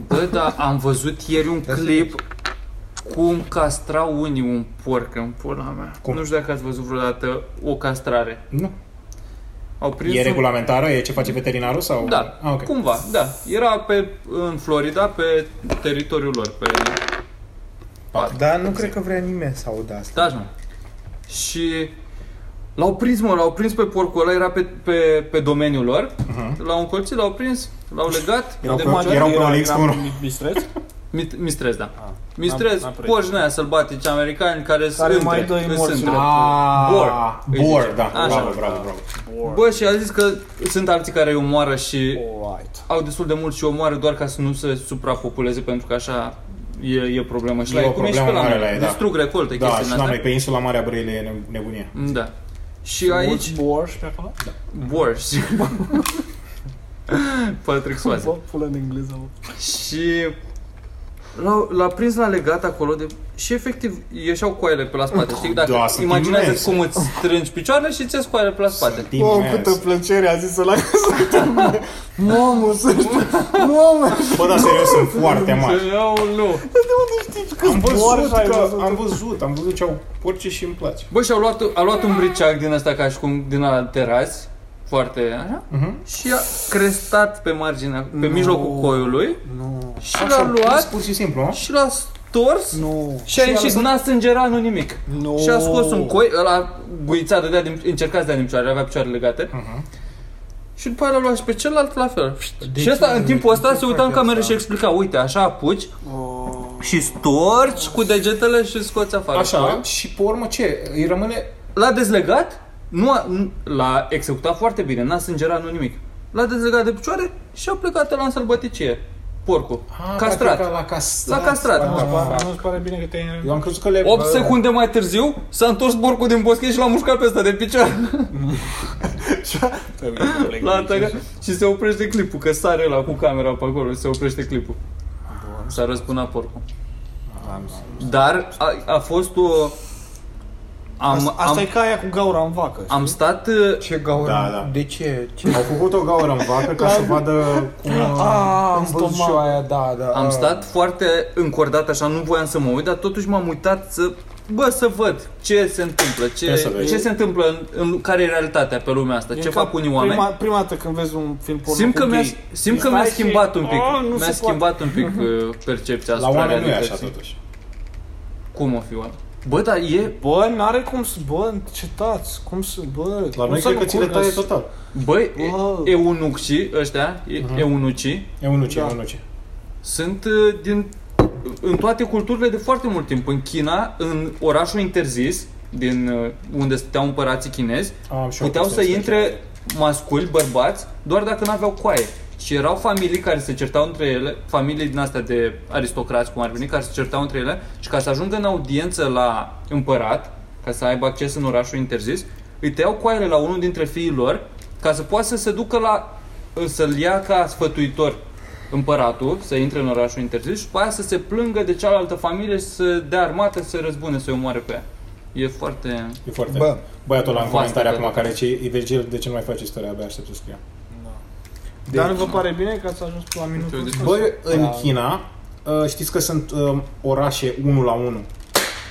bă? Bă, da, am văzut ieri un clip cum castrau unii un porc în pula mea. Cum? Nu știu dacă ați văzut vreodată o castrare. Nu. Au prins E un- regulamentară? E ce face veterinarul? sau? Da, Ah, ok. cumva, da. Era pe, în Florida, pe teritoriul lor, pe Dar nu cred că vrea nimeni să audă asta. Stai, mă. Și l-au prins, mă, l-au prins pe porcul ăla, era pe, pe, pe domeniul lor. Mhm. L-au încolțit, l-au prins, l-au legat. Erau de pe- mare- erau prolix cu un- Mistreț? Mit- Mistrez, da. Ah. Mistrez, N-am- n-am porci din aia sălbatici americani care Care sunt mai între, dă-i îs morți între. Ah, Bor, îi Bor, zice. da. Așa. Bravo, bravo, bravo. Bă, și a zis că sunt alții care îi omoară și Alright. au destul de mult și omoară doar ca să nu se suprapopuleze pentru că așa e, e problema. Și E la o ei, cum e și pe problemă la mare noi, la ei, da. distrug recolte, Da, chestii și din la noi astea. pe insula Marea Brăile e ne- nebunie. Da. Și aici, Mulți borși pe acolo? Borș. Patrick Swayze. Bă, pula în engleză, bă. Și L-au, l-a prins la legat acolo de, și efectiv ieșeau coaiele pe la spate, știi? Dacă Da, sunt imaginează imense. cum îți strângi picioarele și ți coaiele pe la spate. Sunt Oh, imens. câtă plăcere a zis ăla Mamă, să știu Mamă Bă, dar serios, sunt foarte mari. Aoleu. De unde știi că Am zboară văzut, și ai că, văzut? am văzut, am văzut ce au porci și îmi place. Bă, și-au luat, a luat un briceac din ăsta ca și cum din ala terați, foarte așa, Mhm. și a crestat pe marginea, pe mijlocul coiului Nu, și Așa, l-a luat prins pur și simplu, nu? și l-a stors nu și a Și a ieșit, lăsat- n-a sângerat, nu nimic. Nu. Și a scos un coi, ăla guița, dădea din, încerca să dea din picioare, avea picioarele legate. Mhm. Și după aia l-a luat și pe celălalt la fel. De și ce- ăsta, în timpul ăsta, de se uita în face cameră asta? și explica, uite, așa apuci Oh. și storci cu degetele și scoți afară. Așa, și pe urmă ce? Îi rămâne... L-a dezlegat, nu a, nu- l-a executat foarte bine, n-a sângerat, nu nimic. L-a dezlegat de picioare și a plecat la în sălbăticie. Porcul. Ah, castrat. poate că La castrat. La castrat. Nu-ți Ah. pare- Nu-ți pare bine că te-ai Eu am crezut că le... 8 secunde mai târziu s-a întors porcul din boschet și l-a mușcat pe ăsta de picioare. L-a atacat și se oprește clipul, că sare la cu camera pe acolo și se oprește clipul. S-a răspunat porcul. Dar a, a fost o... Am, Asta, asta am, e ca aia cu gaura în vacă. am stat... uh, Ce gaură? Da, da. De ce? ce? Au făcut o gaură în vacă ca să vadă cum... Ah, am în văzut și eu stomac. aia, da, da. Am ah. stat foarte încordat așa, nu voiam să mă uit, dar totuși m-am uitat să, bă, să văd ce se întâmplă, Ce să ce, vezi? ce se întâmplă, în, în, care e realitatea pe lumea asta, E ce ca fac unii oameni. Prima, prima dată când vezi un film porno Simt cu că, mi-a, gay, simt că stai mi-a și- schimbat un pic, Ah, nu mi-a se poate. schimbat un pic uh, percepția La asupra oameni nu e așa realității. totuși. Cum o fi oameni? Bă, dar e, Bă, n-are cum să... Bă, încetați. Cum să... Bă... La cum noi să cred nu că ți le curgă? taie total. băi, Wow. e, eunucii ăștia, e, Mhm. eunucii, E unul ce, Da. e unul ce. sunt uh, din, în toate culturile de foarte mult timp. În China, în orașul interzis, din uh, unde stăteau împărații chinezi, Am și eu puteau să chestia asta. intre masculi, bărbați, doar dacă nu aveau coaie. Și erau familii care se certau între ele, familii din astea de aristocrați, cum ar veni, care se certau între ele și ca să ajungă în audiență la împărat, ca să aibă acces în orașul interzis, îi tăiau coaiele la unul dintre fiii lor ca să poată să se ducă la, să-l ia ca sfătuitor împăratul, să intre în orașul interzis și după aia să se plângă de cealaltă familie și să dea armată, să se răzbune, să-i omoare pe ea. E foarte... E foarte... Bă. Băiatul ăla în Vastă, comentarii da. acum care ce e Virgil, de ce nu mai faci istoria, abia aștept să scrie. Dar nu vă pare bine că ați ajuns la minutul ăsta? Băi, în Da. China, uh, știți că sunt um, orașe 1 la 1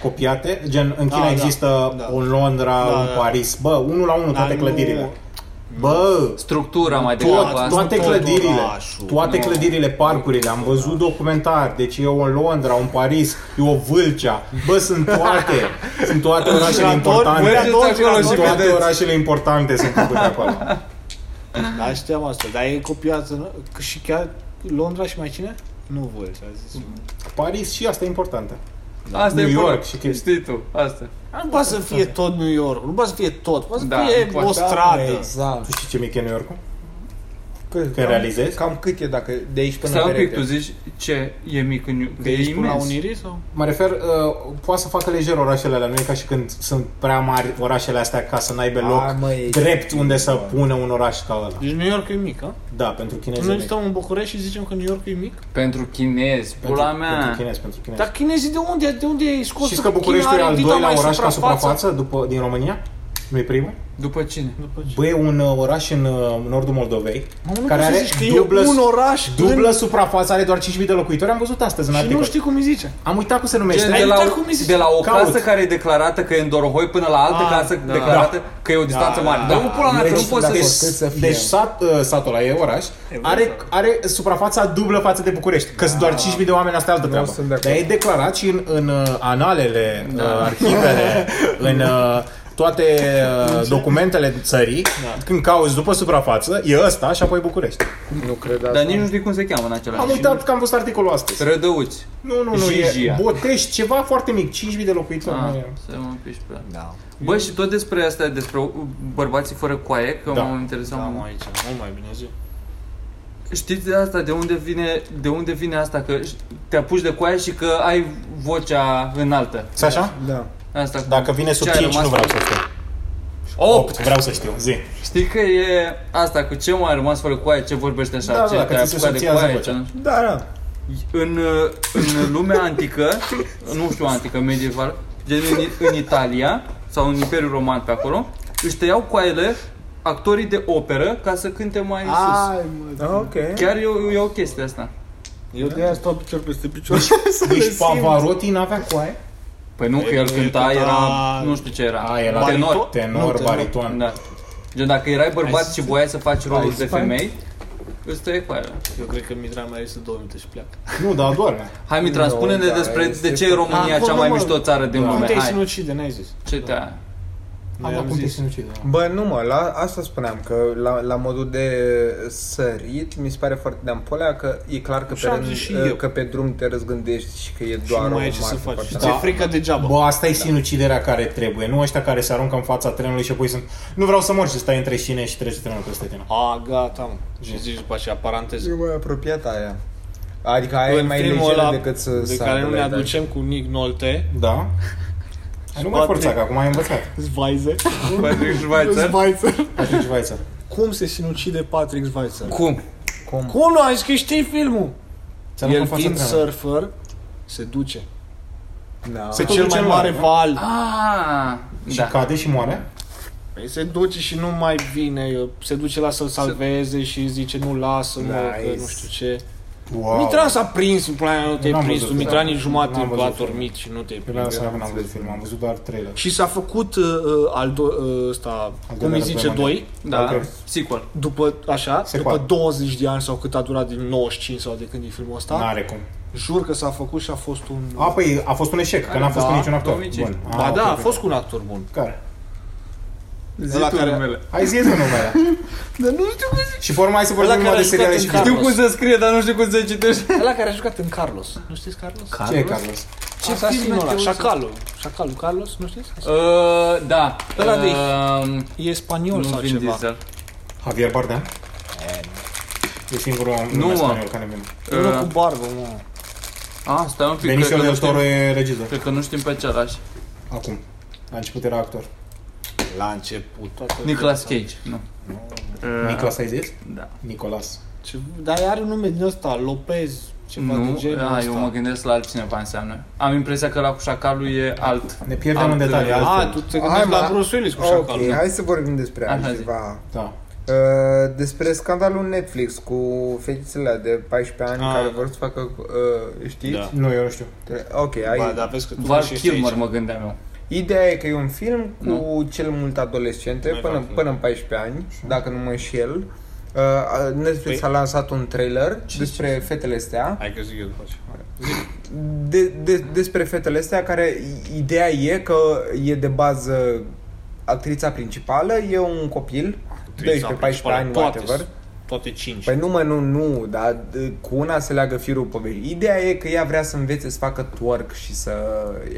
copiate, gen în China Da, da. există Da. un Londra, Da, un da. Paris, bă, 1 la 1 Dar toate nu- clădirile. Bă, Structura mai degrabă tot, asta. toate tot clădirile, orașul. toate Nu. clădirile, parcurile, am văzut documentar, deci e o Londra, un Paris, e o Vâlcea, bă, sunt toate, sunt toate orașele Giratori, importante, mergeți acolo și toate vedeți. orașele importante sunt făcute acolo. Da, știam asta. Dar e copiată, nu? Că și chiar Londra și mai cine? Nu voi, a zis. Paris și asta e importantă. Asta New e York York și chestii. Știi tu, asta. Nu poate să fie tot New York, nu poate să fie tot, poate să Da, fie nu poate. o stradă. Exact. Tu știi ce mic e New York? Cât, Când realizezi? Cam cât e dacă de aici până Stai un pic, perete? tu zici ce e mic în New De e aici până la imens. Unirii sau? Mă refer, uh, poate să facă lejer orașele alea, nu e ca și când sunt prea mari orașele astea ca să n-aibă loc A, mă, e- drept unde să pună un oraș ca ăla. Deci New York e mic, a? Da, pentru chinezi e Noi mic. stăm în București și zicem că New York e mic? Pentru chinezi, Pentru, pula mea. pentru chinezi, pentru chinezi. Dar chinezii de unde? De unde ai scos? Știți că Bucureștiul e China al are dita doilea mai oraș ca suprafață? suprafață după, din România? Nu e primul? După cine? După ce? Bă, e un uh, oraș în uh, nordul Moldovei Mă, nu care poți să are zici că dublă, e un oraș dublă în... suprafață, are doar 5.000 de locuitori. Am văzut astăzi în Și articol. nu știi cum îi zice. Am uitat cum se numește. Gen Ai de la, uitat cum îi zice? de la o Caut. casă care e declarată că e în Dorohoi până la altă Ah, casă da. declarată că e o distanță Da, mare. da, Dar nu pula mea, că Deci, nu poți să deci, zici. Cât să fie? deci sat, uh, satul ăla e oraș, are, are suprafața dublă față de București. Că sunt doar 5.000 de oameni, asta e altă Nu treabă. sunt de acord. Dar e declarat și în, în uh, analele, uh, arhivele, în uh, toate uh, documentele țării, când cauți după suprafață, e ăsta și apoi București. Nu cred asta. Dar nici nu știi cum se cheamă în același Am timp. uitat că am văzut articolul astăzi. Rădăuți. Nu, nu, nu, e Jijia. Botești, ceva foarte mic, 5.000 de locuitori. Ah, nu e- să mă piși pe ăla. Da. Bă, și tot despre asta, despre bărbații fără coaie, că Da. m-am interesat Da, mult. mă, aici, mult mai bine zi. Știți de asta, de unde vine, de unde vine asta, că te apuci de coaie și că ai vocea înaltă. Ți așa? Da. Asta cu- Dacă vine sub ce a 5, rămas nu vreau cu- să știu. 8! Vreau să știu, zi. Știi că e asta cu ce mai a rămas fără coaie, ce vorbește așa, Da, ce da, te-ai că ți se apucat de subțiază coaie, vocea. ce nu știu. Da, da. În, uh, în lumea antică, nu știu antică, medieval, gen în, în Italia sau în Imperiul Roman pe acolo, își tăiau coaiele actorii de operă ca să cânte mai sus. Ai, mă. Ah, ok. Chiar e o, e o chestie asta. Eu de aia stau picior peste picior. Deci Pavarotti n-avea coaie? Păi nu, că el El cânta, cânta- era, nu știu ce era, A, era tenor. Nu, tenor, tenor. bariton. Da. Gen, dacă erai bărbat Hai și să- voiai să faci rolul Hai de să faci. femei, îți tăie coaiele. Eu cred că Mitra mai este două minute și pleacă. Nu, dar doar. Hai, Mitra, Nu, spune-ne da, despre este de ce e România Acolo, cea mai mă. mișto țară din Cum lume. te-ai Hai, sinucide, n-ai zis. ce te Noi Am am cum te zis. sinucide. Bă, nu mă, la asta spuneam, că la, la modul de sărit, mi se pare foarte de ampolea că e clar că pe, Așa am rând, zis și eu. că pe drum te răzgândești și că e Și doar nu o mai ai ce să masă faci. foarte- Ți-e Da. frică degeaba. Bă, asta e sinuciderea care trebuie. Nu ăștia care se aruncă în fața trenului și apoi sunt... Nu vreau să mor și stai între șine și trece trenul peste tine. A, gata, mă. Și zici după aceea, paranteză. E mai apropiat aia. Adică aia e În mai filmul lejeră ăla decât să de sară care nu la ne etaj. aducem cu Nick Nolte, Da? Hai, nu mai forța, că acum ai învățat. Schweizer. Patrick Schweizer? Schweizer. Patrick Schweizer. Cum se sinucide Patrick Schweizer? Cum? Cum? Cum nu? Ai zis că știi filmul. Ți-a aruncat El în fața fiind trenului. surfer, se duce. Da. Pe tot cel duce mai în mare mare, val. Ah, Și da. cade și moare? Păi se duce și nu mai vine, se duce la să-l salveze și zice nu lasă, mă, că Nice. nu știu ce. Wow. Mitran s-a prins, în plan, nu te-ai N-am prins, văzut, tu Mitran da. e jumate N-am văzut a filmul. dormit și nu te-ai Eu prins. la asta n-am văzut film, am văzut doar trailer. Și s-a făcut uh, uh, al do, uh, ăsta, cum doilea îi zice, război 2, Da, Ok. sequel. după, așa, Sequel. după 20 de ani sau cât a durat din 95 sau de când e filmul ăsta, N-are cum. jur că s-a făcut și a fost un... A, păi a fost un eșec, că n-a fost Da, cu niciun actor. 2005. Bun. ba Ah, da, ok, a ok. fost cu un actor bun. Care? Zi Ăla tu care- numele. Hai zi tu numele. Dar nu știu cum Și forma hai să vorbim Ăla numai care de a jucat seriale în și Carlos. filme. Știu cum se scrie, dar nu știu cum se citește. Ăla care a jucat în Carlos. Nu știți Carlos? Ce e Carlos? Ce Asta film filme ăla? te uiți? Șacalul. Șacalul Carlos, nu știți? Uh, da. Ăla de- Uh, E spaniol nu sau Vin ceva. Diesel. Javier Bardem? E singurul om Nu, nume mă. spaniol care mi E unul Uh, cu barbă, mă. Ah, stai un pic, cred Benicio că, nu del Toro știm, e regizor. cred că nu știm pe același. Acum. La început era actor. La început. Toată Nicolas Cage, nu. Uh, Nicolas ai zis? Da. Nicolas. Ce, dar are un nume din ăsta, Lopez, ceva Nu, de genul a, ăsta. eu mă gândesc la altcineva înseamnă. Am impresia că la cu șacalul e alt. Ne pierdem alt, în detalii, uh, altfel. A, tu te gândești Hai, la mă. Bruce Willis cu Ok, șacalul. hai să vorbim despre Așa zi. altceva. Da. Uh, despre scandalul Netflix cu fetițele de 14 ani Ah. care vor să facă, uh, știți? Da. Nu, eu nu știu. Ok, ai... Ba, dar vezi că tu Val și ești Kilmer aici. mă gândeam eu. Ideea e că e un film cu Nu. cel mult adolescente, Mai până, fac, până în 14 ani, dacă nu mă înșel. Uh, Netflix Păi- a lansat un trailer despre fetele astea. Hai că zic eu după aceea. De, de, despre fetele astea care ideea e că e de bază actrița principală, e un copil, 12-14 ani, toate, whatever. Toate cinci. Păi nu mă, nu, nu, dar d- cu una se leagă firul poveștii. Ideea e că ea vrea să învețe să facă twerk și să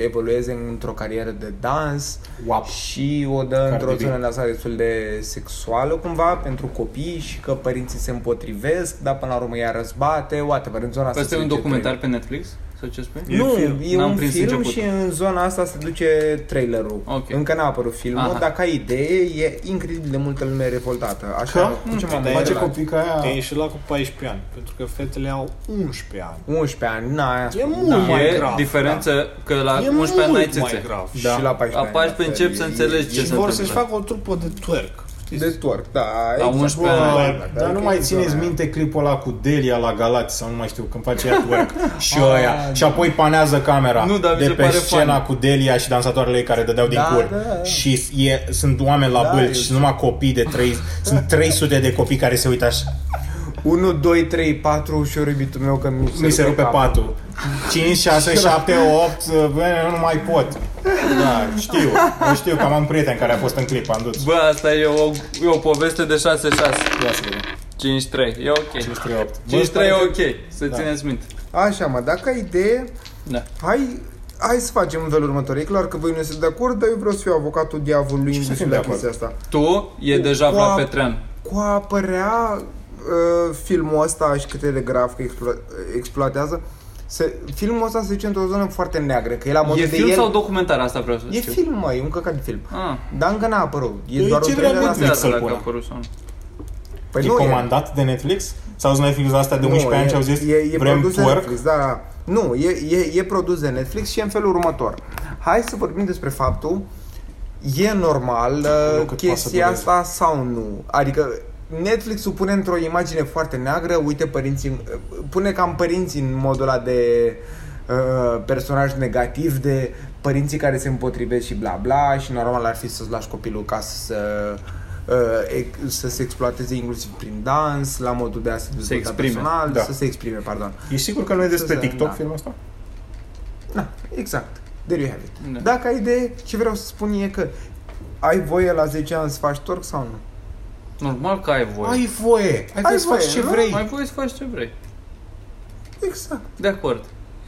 evolueze într-o carieră de dans Wap. și o dă Cardi într-o B. zonă de asta destul de sexuală cumva pentru copii și că părinții se împotrivesc, dar până la urmă ea răzbate, whatever, în zona asta Asta e se un duce documentar pe Netflix? Sau ce spui? E nu, un film. e N-am un prins film începutul. și în zona asta se duce trailerul. Ok. Încă n-a apărut filmul, Aha. dar ca idee e incredibil de multă lume revoltată. Așa, Că? cu ce m-am Dar e Face uitat? copii ca aia... Te ieși la cu 14 ani, pentru că fetele au 11 ani. 11 ani, na, aia E spun, mult da. mai e grav, diferență că la e 11 ani n-ai mult mai țâțe. grav. Da. Și la 14 La ani. 14 la încep fel, să e- înțelegi ce Și se vor întâmplă. să-și facă o trupă de twerk. De twerk, da. La 11 ani. Bă, ani. dar nu mai țineți minte clipul ăla cu Delia la Galați sau nu mai știu, când face ea twerk și ăia și apoi panează camera Nu, dar mi de se pe pare scena funny. cu Delia și dansatoarele ei care dădeau din Da, cur da, da. și e, sunt oameni la Da, bălci eu și numai copii de 3 sunt 300 de copii care se uită așa 1, 2, 3, 4 și iubitul meu că mi se, mi se rupe capul. patul 5, 6, 7, 8 bă, nu mai pot da, știu, eu știu că am un prieten care a fost în clip, am dus Bă, asta e o, e o poveste de 6-6. Ia să vedem 5-3. E ok. 5, 3, 8 5-3 e ok. Să Da. țineți minte. Așa, mă, dacă ai idee, Da. hai, hai să facem în felul următor. E clar că voi nu sunteți de acord, dar eu vreau să fiu avocatul diavolului Ce să în fim la de acord? chestia asta. Tu e deja Cu Vlad a- Petrean. Cu a apărea uh, filmul ăsta și cât e de grav că explo- exploatează, se, filmul ăsta se duce într-o zonă foarte neagră, că e la modul E de film el... sau documentar? Asta vreau să E știu. film, mă, e un căcat de film. Ah, Dar încă n-a apărut. E Ei, doar ce un vrea trailer Netflix asta. Netflix să-l dacă pună. a apărut sau nu. Păi E nu, e. comandat de Netflix? S-au zis Netflix asta de 11 ani și au zis e, e vrem produs de twerk. Netflix, da, da. Nu, e, e, e produs de Netflix și e în felul următor. Hai să vorbim despre faptul e normal uh, cât poate chestia să asta sau nu. Adică Netflix-ul pune într-o imagine foarte neagră, uite părinții, pune cam părinții în modul ăla de uh, personaj negativ, de părinții care se împotrivesc și bla bla și normal ar fi să-ți lași copilul ca să uh, ex- să se exploateze inclusiv prin dans, la modul de a se dezvolta exprime, personal, da. să se exprime, pardon. E sigur că nu e despre Să- TikTok da. filmul ăsta? Da, exact. There you have it. Da. Dacă ai idee, ce vreau să spun e că ai voie la 10 ani să faci torc sau nu? Normal că ai voie. Ai voie, ai voie să voie, faci ce nu? vrei. Ai voie să faci ce vrei. Exact. De acord.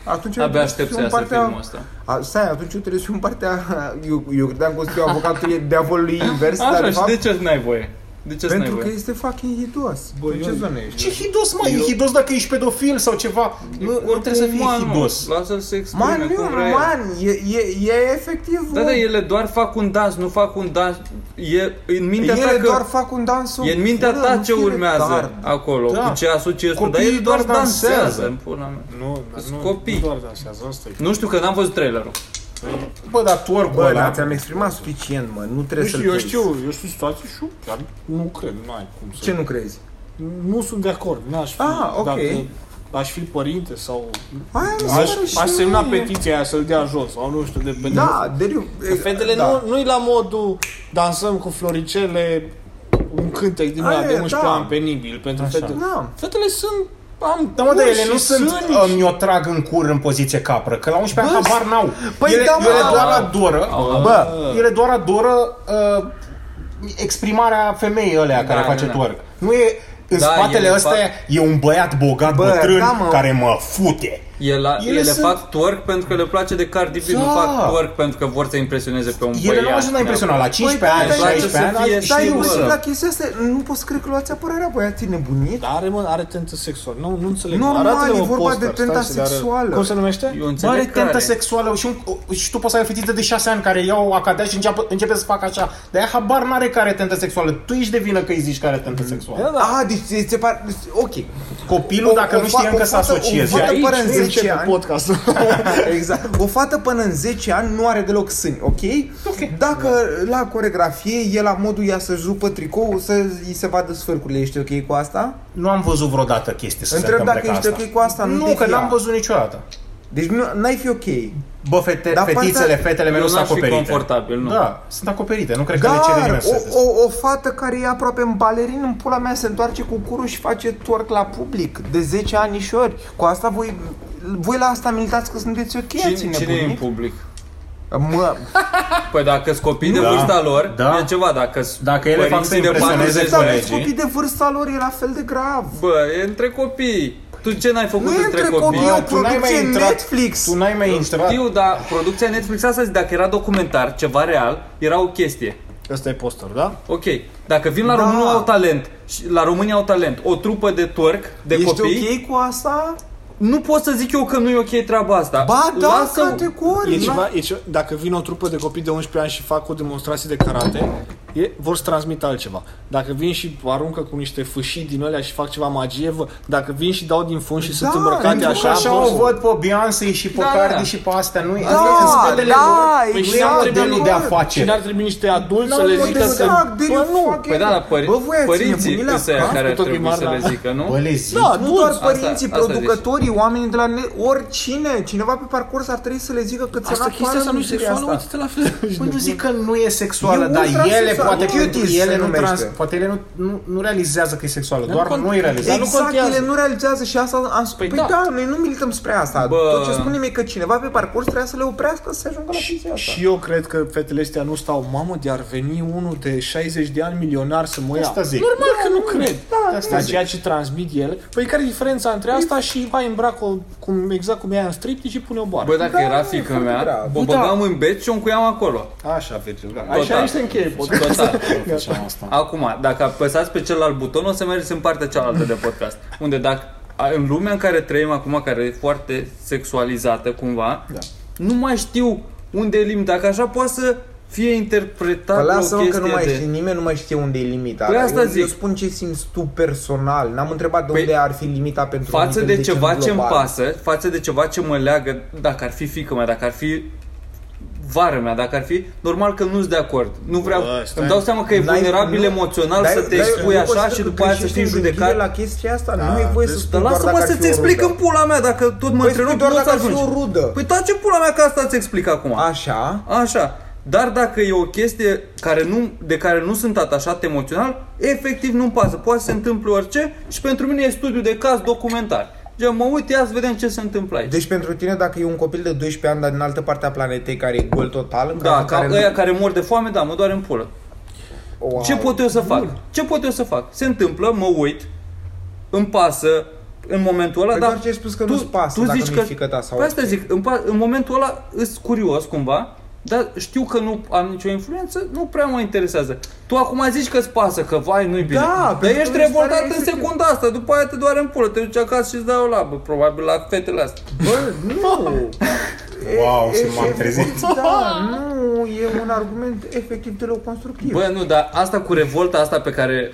Atunci eu Abia trebuie aștept să să fiu în iasă partea... filmul ăsta. A, stai, atunci eu trebuie să fiu în partea... Eu, eu credeam că o să fiu avocatul diavolului invers, dar Așa, de și fapt... de ce n-ai voie? De ce n-ai Pentru că voie? este fucking hidos. Bă, în ce eu- zonă ești? Ce hidos, mă? E hidos dacă ești pedofil sau ceva. Nu, nu trebuie să fii Man, mă, hidos. Lasă-l să exprime Man, nu, cum vrea el. man, e, e, e efectiv... Da, o- da, ele doar fac un dans, nu fac un dans. E în mintea ta ele că... doar fac un dans E în mintea Bă, ta nu ce fii urmează retard. acolo, Da. cu ce asociezi tu, dar Copiii ele doar doar dansează. dansează. în pula mea. Nu, Sunt nu, copii. nu doar dansează, asta e. Nu știu că n-am văzut trailerul. Bă, dar twerk Bă, ăla... dar ți-am exprimat suficient, mă, nu Nu trebuie să-l știu, eu crezi. știu, eu știu situații și eu chiar nu cred, nu ai cum să... Ce nu crezi? Nu sunt de acord, n-aș fi, Ah, ok. dacă aș fi părinte sau... Aia mi se Aș, pare și aș mie. semna petiția aia să-l dea jos, sau nu știu, de Da, deriu. Că fetele da. nu, nu-i la modul dansăm cu floricele un cântec din ăla Aia de e, 11 da. ani penibil pentru Așa. fete. Da. Fetele sunt am Da, mă, dar cur ele nu și sunt sâni uh, și- mi-o trag în cur în poziție capră, că la 11 ani Bă, habar n-au. păi ele, da, mă, ele da, doar da. adoră, Bă, ele doar adoră uh, exprimarea femeii alea care Da, face da, da. twerk. Nu e în Da, spatele ele ăsta fac- e un băiat bogat Bă, bătrân da, mă. care mă fute. Ele, Ele ele, sunt- fac twerk pentru că le place de Cardi B, nu Da. fac twerk pentru că vor să impresioneze pe un Ele băiat. nu au ajuns la impresionat. La 15 ani, Băi, dar- 16 ani, Dar- știi, Stai, eu bă. și la chestia asta, nu pot să cred că luați apărarea băiații nebunit. Dar are, mă, are tentă sexuală. Nu, nu înțeleg. Normal, Arată-le, e mă, vorba poster, de tenta stai să le arăt. sexuală. Cum se numește? Eu Bă, înțeleg are tentă care. sexuală și, un, și tu poți să ai o fetiță de 6 ani care iau acadea și începe, începe să facă așa. Dar ea habar n-are care are tentă sexuală. Tu ești de vină că îi zici că are tentă sexuală. Da, da. Ah, Ah, deci ți se pare... deci, Ok. Copilul, O- dacă o nu fa- știe încă o să fată- o asocieze. Fată Aici până în nu 10 începe ani. podcastul. Exact. O fată până în 10 ani nu are deloc sâni, ok? Ok. Dacă la coregrafie e la modul ea să-și rupă tricou, să îi se vadă sfârcurile, ești ok cu asta? Nu am văzut vreodată chestii să Întreb se întâmple dacă ca ești asta. ok cu asta, nu Nu, te că fia. n-am văzut niciodată. Deci nu, n-ai fi ok. Bă, fete, Dar fetițele, partea- fetele mele Eu sunt n-aș fi acoperite. confortabil, nu. Da, sunt acoperite. Nu cred că le cere Dar nimeni să se o, o, o fată care e aproape în balerin, în pula mea, se întoarce cu curul și face twerk la public de 10 anișori. Cu asta voi, voi la asta militați că sunteți ok, ați Cine, cine e în nebunit? public? Mă, Păi dacă sunt copii de Da. vârsta lor, Da. e ceva. Dacă Dacă ele fac să părinții de impresioneze 40 dacă de colegii. copii de vârsta lor e la fel de grav. Bă, e între copii. Tu ce n-ai făcut Nu e între între copii? copii, e o Bă, tu n-ai mai producție intrat- Netflix. Tu n-ai mai intrat. Știu, dar producția Netflix asta zic, dacă era documentar, ceva real, era o chestie. Ăsta e poster, da? Ok, dacă vin la Da. România au talent, și la România au talent, o trupă de twerk, de Ești copii, ok cu asta? Nu pot să zic eu că nu e ok treaba asta. Ba da, Lasă- E categoric. ceva, e ceva, dacă vine o trupă de copii de 11 ani și fac o demonstrație de karate, e, vor să transmită altceva. Dacă vin și aruncă cu niște fâșii din alea și fac ceva magie, vă, dacă vin și dau din fund și sunt Da, îmbrăcate pentru așa, Așa vor o să- văd pe Beyoncé și pe Da, Cardi da. și pe astea. Nu e Da, în spatele da, lor. Păi și Nu e n-ar modelul trebui- de Și afaceri. n-ar trebui niște adulți Nu, să le mă, zică exact, să... de Bă, nu! fucking- Păi da, dar pări- Bă, voi ați părinții nebunit la ăștia cap? care ar Tot trebui primar, să le da. zică, nu? Bă, le zic. Da, Nu adulți. doar Asta- părinții, asta producătorii, oamenii de la ne- oricine, cineva pe parcurs ar trebui să le zică că ți-a Asta luat chestia asta nu e mizeria sexuală, asta. uite-te la fel. Păi nu zic că nu e sexuală, E dar ultrasexuală. ele poate Cuties pentru se ele nu numește. trans, poate ele nu, nu, nu realizează că e sexuală, Dar doar nu noi realizăm. Dar nu Exact, contează. ele nu realizează și asta am spus. Păi Păi, da. da. noi nu milităm spre asta. Bă. Tot ce spunem e că cineva pe parcurs trebuie să le oprească să se ajungă la chestia asta. Și eu cred că fetele astea nu stau, mamă, de ar veni unul de 60 de ani milionar să mă ia. Asta zic. Normal că nu cred. Da, Asta ceea ce transmit ele. Păi care e diferența între asta și hai îmbrac-o cum, exact cum e aia în stripti și pune o bară. Bă, dacă Da, era e fică foarte mea, grav. o Bă, da. băgam în bec și o încuiam acolo. Așa, Virgil, gata. Total. Așa niște încheie podcast. Total. Făceam asta. Acum, dacă apăsați pe celălalt buton, o să mergeți în partea cealaltă de podcast. Unde dacă a- în lumea în care trăim acum, care e foarte sexualizată cumva, Da. nu mai știu unde e limita. Dacă așa poate să fie interpretat Păi o lasă-mă chestie că nu mai de... știe, nimeni nu mai știe unde e limita. Păi asta eu, zic. eu spun ce simți tu personal. N-am întrebat de Păi, unde ar fi limita pentru față un de nivel ceva gen ce îmi global. pasă, față de ceva ce mă leagă, dacă ar fi fică mea, dacă ar fi vară mea, dacă ar fi, normal că nu sunt de acord. Nu vreau, Bă, stai. îmi dau seama că e N-ai- vulnerabil nu- emoțional Dai- să te dai- expui nu așa consider și că după aia să greșești fii în gândire judecat. la chestia asta. Da, nu e voie să deci- spui Dar doar lasă-mă dacă ar să-ți fi o explic rudă. în pula mea, dacă tot mă Păi întrerup, spui doar nu dacă ar fi ajungi. o rudă. Păi taci în pula mea că asta ți explic acum. Așa. Așa. Dar dacă e o chestie care nu, de care nu sunt atașat emoțional, efectiv nu-mi pasă. Poate să se întâmple orice și pentru mine e studiu de caz documentar. Gen, mă uit, ia să vedem ce se întâmplă aici. Deci pentru tine, dacă e un copil de 12 ani, dar din altă parte a planetei care e gol total, în da, cazul ca care ăia nu... care mor de foame, da, mă doare în pulă. Wow. Ce pot eu să fac? Ce pot eu să fac? Se întâmplă, mă uit, îmi pasă în momentul ăla, Păi dar doar ce ai spus că nu-ți pasă dacă nu e fiică ta sau Păi asta orice. zic, în, pa- în momentul ăla îs curios cumva, dar știu că nu am nicio influență, nu prea mă interesează. Tu acum zici că-ți pasă, că vai, nu-i bine. Da, dar pentru ești că mi se revoltat pare în efectiv. secunda asta, după aia te doare în pulă, te duci acasă și îți dai o labă, probabil la fetele astea. Bă, nu! Wow, E- și e- m-am e- trezit. Da, nu, e un argument efectiv deloc constructiv. Bă, nu, dar asta cu revolta asta pe care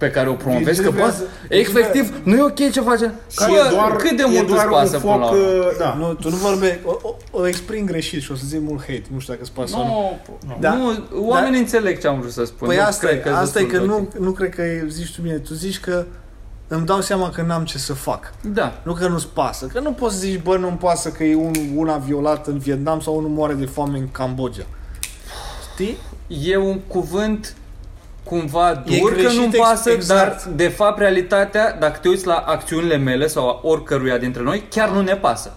pe care o promovezi, că bă, Vigează- efectiv, nu e ok ce face. Că Bă, e doar, cât de e mult doar îți pasă un până la foc, urmă? uh, da. Nu, tu nu vorbești, o, o, o exprim greșit și o să zic mult hate, nu știu dacă îți pasă sau nu. Nu, Da. nu, oamenii înțeleg ce am vrut să spun. Păi nu asta, cred e, că asta e că sunt nu, ok. nu cred că e- zici tu bine, tu zici că îmi dau seama că n-am ce să fac. Da. Nu că nu-ți pasă, că nu poți să zici, bă, nu-mi pasă că e un, una violat în Vietnam sau unul moare de foame în Cambodgia. Știi? E un cuvânt cumva E dur că greșit nu-mi ex- pasă, exact. dar de fapt realitatea, dacă te uiți la acțiunile mele sau a oricăruia dintre noi, chiar nu ne pasă.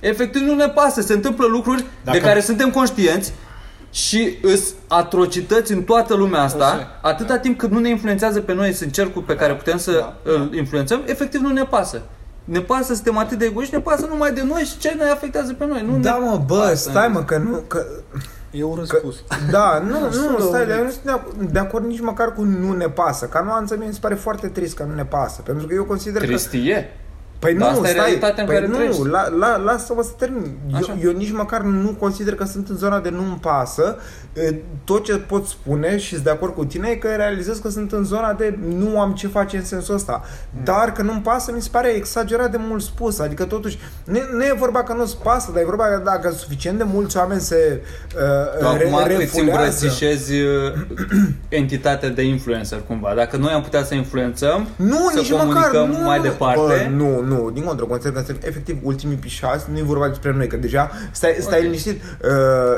Efectiv nu ne pasă, se întâmplă lucruri Dacă- de care suntem conștienți și îs atrocități în toată lumea asta, Așa e. atâta timp cât nu ne influențează pe noi, sunt cercuri pe care putem să Da, da. îl influențăm, efectiv nu ne pasă. Ne pasă, suntem atât de egoiști, ne pasă numai de noi și ce ne afectează pe noi. Nu Da, ne... mă, bă, Asta stai e. mă, că nu, că, E un că răspuns. da, nu, Sunt nu, de stai, un- dar eu nu sunt de acord, de acord nici măcar cu nu ne pasă. Ca nuanță mie mi se pare foarte trist că nu ne pasă, pentru că eu consider că Tristie. Păi Dar nu, asta e stai, realitatea în păi care nu, trăiești. la, la, lasă-mă să termin. Așa. Eu, eu nici măcar nu consider că sunt în zona de nu-mi pasă. E, Tot ce pot spune și sunt de acord cu tine e că realizez că sunt în zona de nu am ce face în sensul ăsta. Mm. Dar că nu-mi pasă mi se pare exagerat de mult spus. Adică totuși, nu, nu e vorba că nu-ți pasă, dar e vorba că dacă suficient de mulți oameni se Tu uh, re, acum îți refulează. îmbrățișezi uh, entitatea de influencer cumva. Dacă noi am putea să influențăm, Nu, să nici măcar comunicăm nu. mai departe. Bă, nu, nu, din contră, consider că sunt efectiv ultimii pișați, nu e vorba despre noi, că deja stai, stai Ok. liniștit, uh,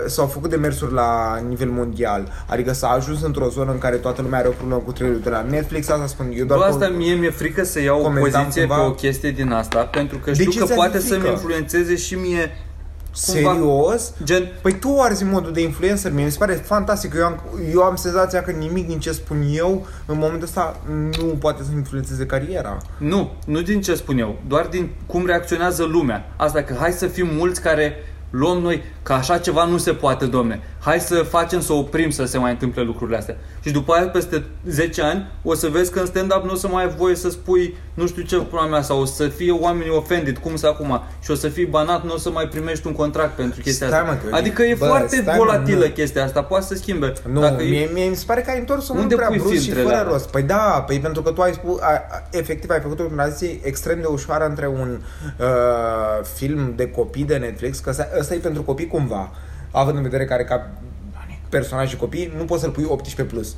s-au făcut demersuri la nivel mondial, adică s-a ajuns într-o zonă în care toată lumea are o problemă cu trailerul de la Netflix, asta spun eu doar Bă, cu- asta mie mi-e frică să iau o comentam poziție cumva- pe o chestie din asta, pentru că De știu ce că ți-ar poate fi să-mi frică? influențeze și mie cumva- Serios? Gen, Păi tu arzi în modul de influencer, mie mi se pare fantastic. Eu am, eu am senzația că nimic din ce spun eu în momentul ăsta nu poate să influențeze cariera. nu, nu din ce spun eu, doar din cum reacționează lumea. Asta că hai să fim mulți care luăm noi că așa ceva nu se poate, domne. Hai să facem să oprim să se mai întâmple lucrurile astea. Și după aia, peste 10 ani, o să vezi că în stand-up nu o să mai ai voie să spui nu știu ce pula mea sau o să fie oamenii offended, cum să acum, și o să fii banat, nu o să mai primești un contract pentru chestia Stai, asta. mă, că- adică e bă, foarte stai, mă, volatilă nu. chestia asta, poate să schimbe. Nu, Dacă e- mie, mie mi se pare că ai întors-o mult Unde prea pui brusc și filtrele fără alea? rost. Păi da, păi pentru că tu ai spus, a, a, efectiv ai făcut o tranziție extrem de ușoară între un uh, film de copii de Netflix, că ăsta, ăsta e pentru copii cumva, având în vedere care ca personaj și copii, nu poți să-l pui 18+. Plus.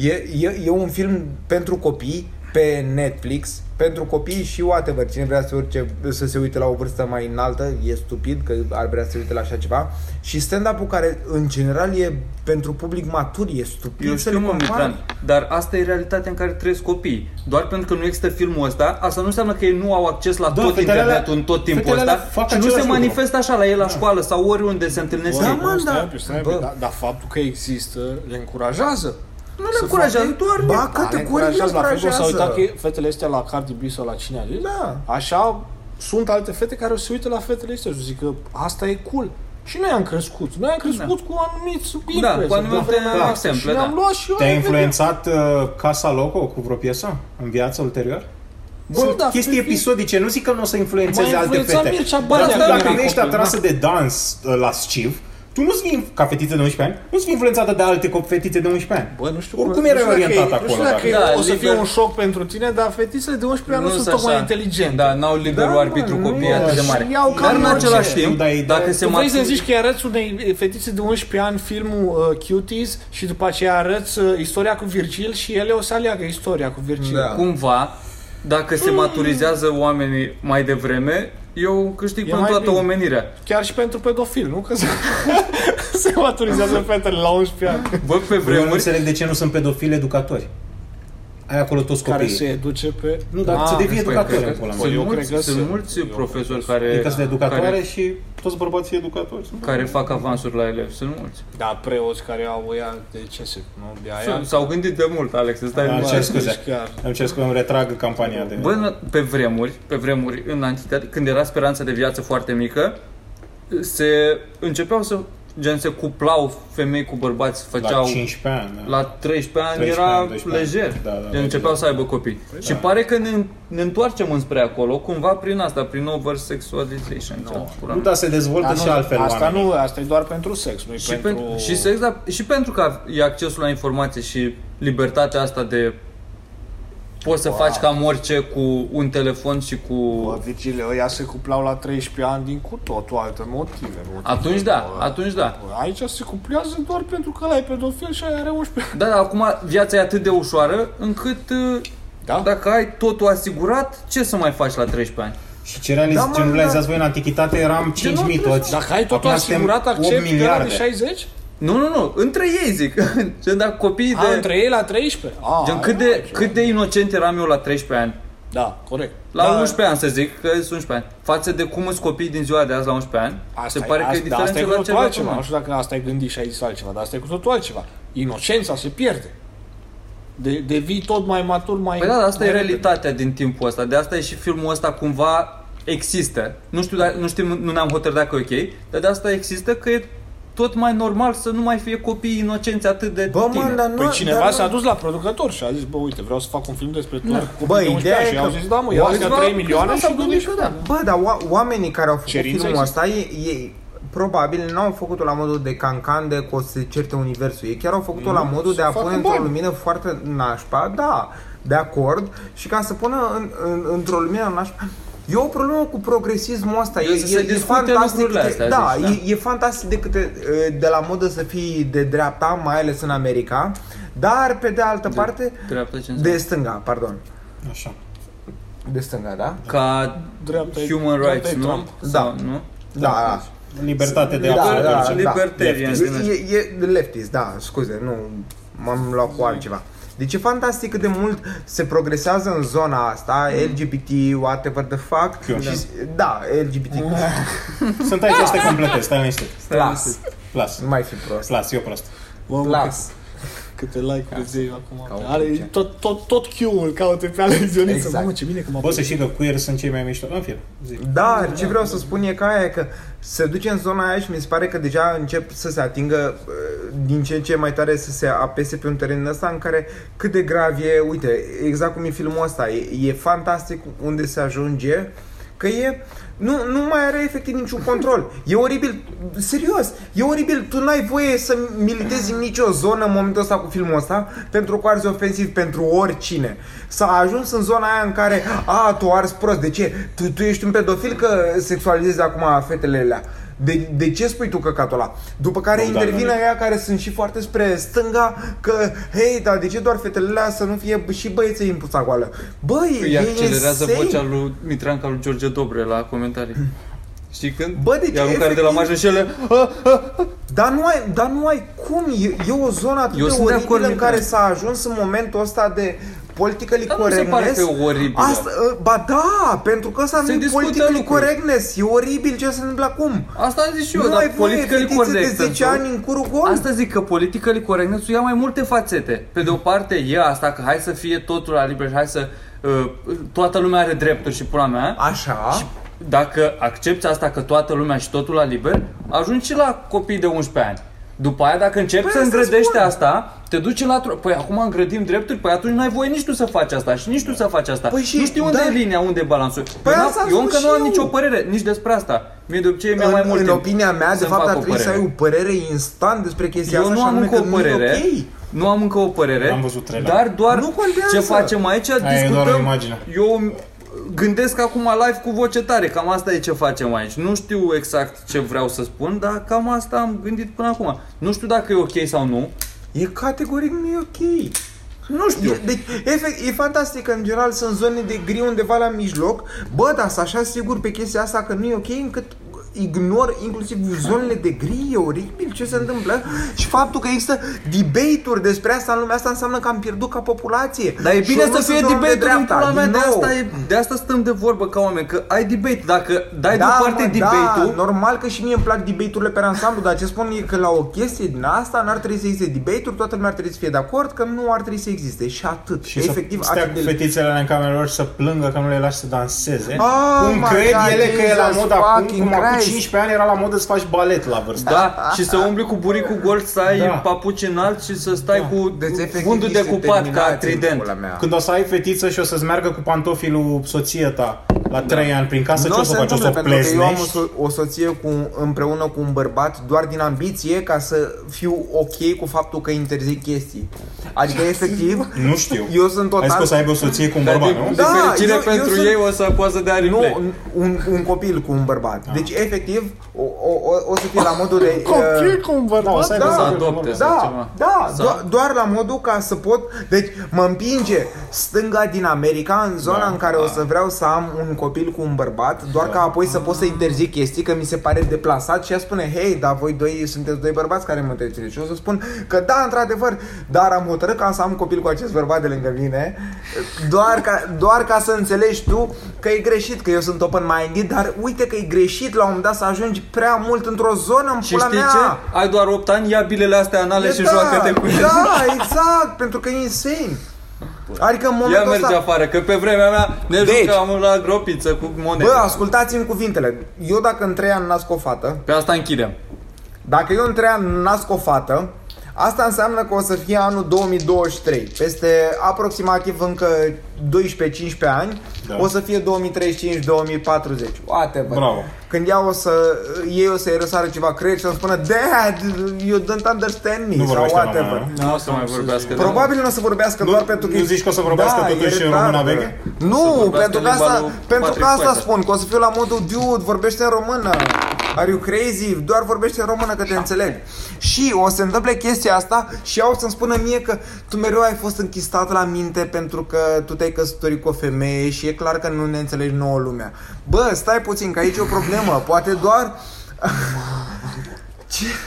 E, e, e un film pentru copii pe Netflix, pentru copii și whatever. Cine vrea să, urce, să se uite la o vârstă mai înaltă e stupid că ar vrea să se uite la așa ceva. Și stand-up-ul care în general e pentru public matur, e stupid Eu să știu, le mă, compari. Mitran, dar asta e realitatea în care trăiesc copiii. Doar pentru că nu există filmul ăsta, asta nu înseamnă că ei nu au acces la Da, tot fetele internetul alea- în tot timpul fetele ăsta alea fac și nu același se lucru. manifestă așa la ei la școală sau oriunde se întâlnesc Da, ei. mă, stai, da. un pic, stai, un Bă. pic, dar, dar faptul că există le încurajează. Nu le încurajează, doar... Ba, Da, le categoric le încurajează. La fel cum s-au uitat încurajează. că fetele astea la Cardi B sau la cine a zis. Da. Așa sunt alte fete care o să se uită la fetele astea și zic că asta e cool. Și noi am crescut. Noi am crescut cu anumiți influencer. Da, cu anumite vremea asta. exemple, Și da. am luat și eu. Te-a evident. influențat uh, Casa Loco cu vreo piesă în viața ulterior? Bă, Sunt da, chestii fi- episodice, nu zic că nu o să influențeze M-a alte influențat fete. Mircea Dar Banea tu când dacă era nu ești copil, atrasă da. de dans uh, lasciv, tu nu-ți fii, ca fetiță de 11 ani, nu-ți fii influențată de alte co- fetițe de 11 ani. Bă, nu știu Oricum nu erai știu dacă orientat e- Nu știu acolo, dacă da. e- Da, o să fie liber- un șoc pentru tine, dar fetițele de 11 ani nu, sunt tocmai inteligente. Da, n-au liberul Da, arbitru mă, copiii nu, atât de și mare. iau Dar cam în orice. același Știu, timp, dar e- dacă se Tu vrei să matu- zici că îi arăți unei fetițe de 11 ani filmul uh, Cuties și după aceea arăți uh, istoria cu Virgil și ele o să aleagă istoria cu Virgil. Da. cumva, dacă se maturizează oamenii mai devreme, eu câștig E pentru mai toată bine. omenirea. Chiar și pentru pedofil, nu? Că se, se maturizează fetele la 11 ani. Bă, pe Eu nu vremuri, înțeleg de ce nu sunt pedofili educatori. Ai acolo toți Care copiii. se educe pe... Nu, dar Ah, să devii păi, educatori cred în că pula mea. sunt Eu mulți, cred că sunt sunt. mulți Eu profesori cred că care, Adică sunt educatoare care, și toți bărbații educatori. sunt. care fac avansuri la elevi. Sunt mulți. Da, preoți care au ea de ce se... Nu, de aia... S- S-au gândit de mult, Alex, să stai Da, liniștit. cer Deci scuze. chiar. Îmi cer scuze, îmi retrag campania de... Bă, pe vremuri, pe vremuri, în antichitate, când era speranța de viață foarte mică, se începeau să, gen, se cuplau femei cu bărbați, făceau... la 15 ani. da. La 13 ani 13 era ani, 12 ani. lejer. Da, da, Gen, da, începeau da. să aibă copii. și pare că ne, ne întoarcem înspre acolo, cumva prin asta, prin over-sexualization. No. Nu, dar se dezvoltă Dar și nu, altfel Asta oamenii. nu, asta e doar pentru sex, nu e Și, pentru... pentru, și, sex, dar, și pentru că e accesul la informație și libertatea asta de poți să Wow. faci cam orice cu un telefon și cu... Bă, Vigile, ăia se cuplau la 13 ani din cu totul alte motive. motive Atunci da, bă. atunci da. Bă, Aici se cuplează doar pentru că ăla e pedofil și aia are 11 Da, dar acum viața e atât de ușoară încât uh, Da? dacă ai totul asigurat, ce să mai faci la 13 ani? Și ce, realiz, Da, mă, ce nu da. realizați voi în antichitate eram 5.000 toți. Dacă ai totul Acum suntem asigurat, 8 accepti că ăla de miliarde. 60? Nu, nu, nu, între ei zic. Gen, dacă copiii A, de... între ei la 13? A, Gen, cât de, cât de inocent eram eu la 13 ani, Da, corect. la da, 11 ani să zic, că sunt 11 ani, față de cum sunt copiii din ziua de azi la 11 ani, Asta se pare e, că e asta, da, asta e diferență cu la totul ceva altceva. acum. Nu știu dacă asta ai gândit și ai zis altceva, dar asta e cu totul altceva. Inocența se pierde. De, devii tot mai matur, mai... Păi da, dar asta mai e repede. realitatea din timpul ăsta. De asta e și filmul ăsta cumva există. Nu știu, dacă, nu știu, nu ne-am hotărât dacă e ok, dar de asta există că e tot mai normal să nu mai fie copii inocenți atât de Bă, mă, tineri. dar nu... Păi cineva dar s-a nu- dus la producător și a zis, bă, uite, vreau să fac un film despre doar copii Bă, de 11 ideea ani. e Și au că zis, da, mă, ia astea Câțiva- 3 milioane câțiva și s-au du gândit și că da. Bă, dar oa- oamenii care au făcut Cerința filmul există. ăsta, ei, ei probabil n-au făcut-o la modul de cancan de că o să se certe universul. Ei chiar au făcut-o la Nu, modul de să a facă pune într-o bani. lumină foarte nașpa, da, de acord, și ca să pună în, în, într-o lumină nașpa. E o problemă cu progresismul ăsta. Eu E, să e, se e discute fantastic, lucrurile de, astea, da, zici, da. e, e fantastic de câte de la modă să fii de dreapta, mai ales în America, dar pe de altă parte Dreapta ce înseamnă? de stânga, pardon. Așa. De stânga, da? Ca Dreapta e- human dreapta rights, e nu? Trump. Sau, nu? Da, da. Libertate de Da, absolut da, orice. da. Libertarian. E, e, e leftist, da, scuze, nu m-am luat cu altceva. Deci e fantastic cât de mult se progresează în zona asta, LGBT, whatever the fuck. Q. Și, da, LGBT. Sunt aici să te completez, stai liniștit. Plus. Plus. Nu mai fi prost. Plus, eu prost. Bă, mă, Plus. Câte like-uri îți iei acum. Ca un Are ce. tot, tot, tot Q-ul caute pe Alex Dioniță. Exact. Mamă, ce bine că m-a Poți să știi că queer sunt cei mai mișto. În fine, zi. Dar ce vreau să spun e că aia e că se duce în zona aia și mi se pare că deja încep să se atingă uh, din ce în ce mai tare să se apese pe un teren ăsta în care cât de grav e, uite, exact cum e filmul ăsta, e, e fantastic unde se ajunge, că e, nu, nu mai are efectiv niciun control. E oribil, serios, e oribil, tu n-ai voie să militezi în nicio zonă în momentul ăsta cu filmul ăsta pentru că arzi ofensiv pentru oricine. S-a ajuns în zona aia în care, a, tu arzi prost, de ce? Tu, tu ești un pedofil că sexualizezi acum fetele alea. De, de ce spui tu căcatul ăla? După care Bogdan intervine Năric. aia care sunt și foarte spre stânga Că, hei, dar de ce doar fetele alea să nu fie și băieții în puța goală? Băi, Îi e accelerează insane. vocea lui Mitranca lui George Dobre la comentarii. Știi când? Bă, deci I aruncare de la efectiv- marjă și ele... Dar nu ai, dar nu ai cum, e, e o zonă atât Eu de sunt de oribilă acord, în Mitran. care s-a ajuns în momentul ăsta de politically Dar nu se pare correctness. că e oribil. Asta, ă, ba da, pentru că ăsta Se nu e discută politically lucruri. correctness, e oribil ce se întâmplă acum. Asta zic și eu, nu dar ai voie politically fetițe correct. de 10 ani în curul gol. Asta zic că politically correctness ia mai multe fațete. Pe de o parte e asta că hai să fie totul la liber și hai să uh, toată lumea are drepturi și pula mea. Așa. Și dacă accepti asta că toată lumea și totul la liber, ajungi și la copii de 11 ani. După aia, dacă începi Păi să asta îngrădești spun. asta, te duci la... tro- Păi acum îngrădim drepturi, păi atunci n-ai voie nici tu să faci asta și nici tu să faci asta. Păi și- nu știu unde da. e linia, unde e balansul. Păi eu, n-am- asta am eu spus încă și nu am eu. nicio părere nici despre asta. Mie de obicei mi-a în, mai mult în timp opinia mea, de să-mi fapt, fac ar o trebui să ai părere. o părere instant despre chestia Eu asta nu și am anume încă că o nu e părere. ok. Nu am încă o părere. Am văzut trailer. Dar doar Nu contează. ce facem aici, e doar o discutăm. imagine. Eu gândesc acum live cu voce tare, cam asta e ce facem aici. Nu știu exact ce vreau să spun, dar cam asta am gândit până acum. Nu știu dacă e ok sau nu. E categoric nu e ok. Nu știu. E, deci, efect, e fantastic că în general sunt zone de gri undeva la mijloc. Bă, dar sunt așa sigur pe chestia asta că nu e ok încât ignor inclusiv zonele de gri, e oribil ce se întâmplă și faptul că există debate-uri despre asta în lumea asta înseamnă că am pierdut ca populație. Dar e Și bine eu nu să fie sunt un om de debate-uri în dreapta, pula mea, din de nou. asta, e, de asta stăm de vorbă ca oameni, că ai debate. Dacă dai da, deoparte mă, debate-ul, da, normal că și mie îmi plac debate-urile pe ansamblu, dar ce spun e că la o chestie din asta n-ar trebui să existe debate-uri, toată lumea ar trebui să fie de acord că nu ar trebui să existe și atât. Și Efectiv, să stea atât cu de fetițele în camerele lor și să plângă că nu le lași să danseze. Oh Cum my cred God, ele că e la Jesus mod acum, fucking cum acum Christ. 15 ani era la modă să faci balet la vârsta. Da, și să umbli cu buricul gol, să ai Da. papuci înalt și să stai cu Deci, efectiv, fundul niște decupat ca terminații în trident. pula mea. Când o să ai fetiță și o să-ți meargă cu pantofii lui soția ta la 3 ani prin casă, Nu ce o se să faci? O să întâmplă, o pentru că eu am o, pleznești? so- o soție cu, împreună cu un bărbat doar din ambiție ca să fiu ok cu faptul că interzic chestii. Adică, efectiv, Nu știu. eu sunt Ai zis total... că o să aibă o soție cu un Dar bărbat, de, nu? de Da, fericire eu- eu pentru sunt- ei o să poată să dea replay. Nu, un, un copil cu un bărbat. Deci, efectiv, o, o, o, o să fie la modul de... Copil uh, cu un Da, o bărbat? să aibă Da, să soție cu un adopte, bărbat. sau Da, ceva. da, Sau- do- doar la modul ca să pot Deci mă împinge stânga din America în zona Da, în care o să vreau să am un copil cu un bărbat Doar ca apoi să pot să interzic chestii că mi se pare deplasat Și ea spune, hei, dar voi doi sunteți doi bărbați care mă întreceți Și o să spun că da, într-adevăr Dar am hotărât ca să am un copil cu acest bărbat de lângă mine doar ca, doar ca să înțelegi tu că e greșit, că eu sunt open-minded Dar uite că e greșit la un moment dat să ajungi prea mult într-o zonă în Și pula știi mea ce? Ai doar 8 ani, ia bilele astea anale și da, joacă-te cu ele. Da, exact, pentru că e insane. Adică în Ia momentul merge ăsta... afară, că pe vremea mea ne Deci- jucam la gropiță cu monede. Bă, ascultați-mi cuvintele. Eu dacă în trei ani nasc o fată, Pe asta închidem. dacă eu în trei ani nasc o fată, asta înseamnă că o să fie anul 2023. Peste aproximativ încă 12-15 ani, Da. o să fie 2035-2040. Whatever. Bravo. Când ea o să, ei o să-i răsară ceva creier și o să spună Dad, you don't understand me Nu sau vorbește whatever. română, nu? Nu o să mai vorbească. de Probabil nu o să vorbească Nu- doar pentru că... nu zici că o să vorbească da, totuși e în română retardă. veche? Nu, vorbească pentru că în limba asta, lui pentru că Patrick asta Poitre. spun, că o să fiu la modul Dude, vorbește în română Are you crazy? Doar vorbește în română că te înțeleg Și o să se întâmple chestia asta Și ea o să-mi spună mie că Tu mereu ai fost închistat la minte Pentru că tu te-ai căsătorit cu o femeie Și e clar că nu ne înțelegi nouă lumea Bă, stai puțin, că aici e o problemă Poate doar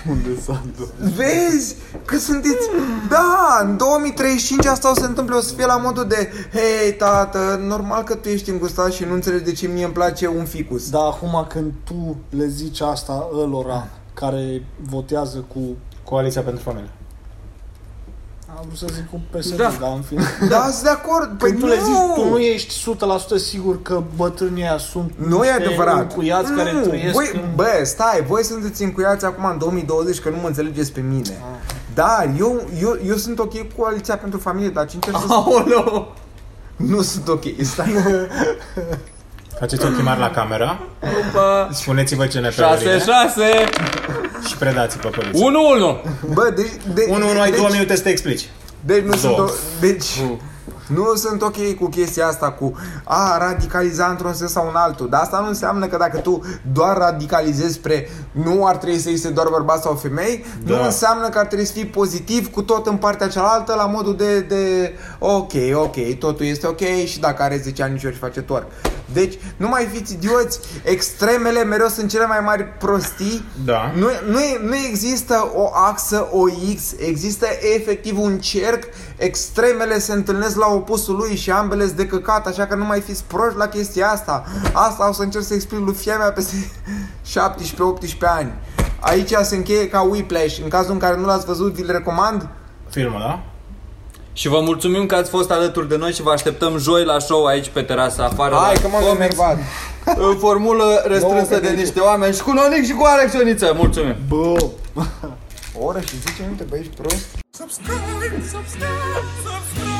Unde s-a dus? Vezi că sunteți... Da, în 2035 asta o să se întâmple, o să fie la modul de Hei, tată, normal că tu ești îngustat și nu înțelegi de ce mie îmi place un ficus. Dar acum când tu le zici asta ălora care votează cu... Coaliția pentru familie. Am vrut să zic cu PSD, Da. dar în fine. Da, sunt de acord. Păi Când tu le zici, tu nu ești 100% sigur că bătrânii aia sunt Nu e niște adevărat. încuiați care Nu, trăiesc voi, în... Bă, stai, voi sunteți încuiați acum în 2020 că nu mă înțelegeți pe mine. Dar eu, eu, eu sunt ok cu coaliția pentru familie, dar ce încerc să spun? Aoleu! Nu sunt ok, stai. Faceți o chimare la camera, Opa! spuneți-vă ce ne 6, 6! și predați pe poliție. 1, 1! Bă, deci... De, 1 1 ai deci, 2 minute să te explici. Deci nu sunt, Două. o, deci, nu sunt ok cu chestia asta cu a radicaliza într-un sens sau în altul. Dar asta nu înseamnă că dacă tu doar radicalizezi spre nu ar trebui să existe doar bărbați sau femei, Da. nu înseamnă că ar trebui să fii pozitiv cu tot în partea cealaltă la modul de, de ok, ok, totul este ok și dacă are 10 ani nici ori face twerk. Deci, nu mai fiți idioți, extremele mereu sunt cele mai mari prostii Da. nu, nu, nu există o axă, o X, există efectiv un cerc, extremele se întâlnesc la opusul lui și ambele sunt de căcat, așa că nu mai fiți proști la chestia asta. Asta o să încerc să explic lui fia mea peste 17-18 ani. Aici se încheie ca Whiplash. În cazul în care nu l-ați văzut, vi-l recomand. Filmul, da? Și vă mulțumim că ați fost alături de noi și vă așteptăm joi la show aici pe terasă afară. Hai la că m-am Comics, enervat. În formulă restrânsă Nouă de că niște oameni și cu Nonic și cu Alex Ioniță. Mulțumim! Bă, O oră și 10 minute, băi, ești prost? subscribe, subscribe, subscribe.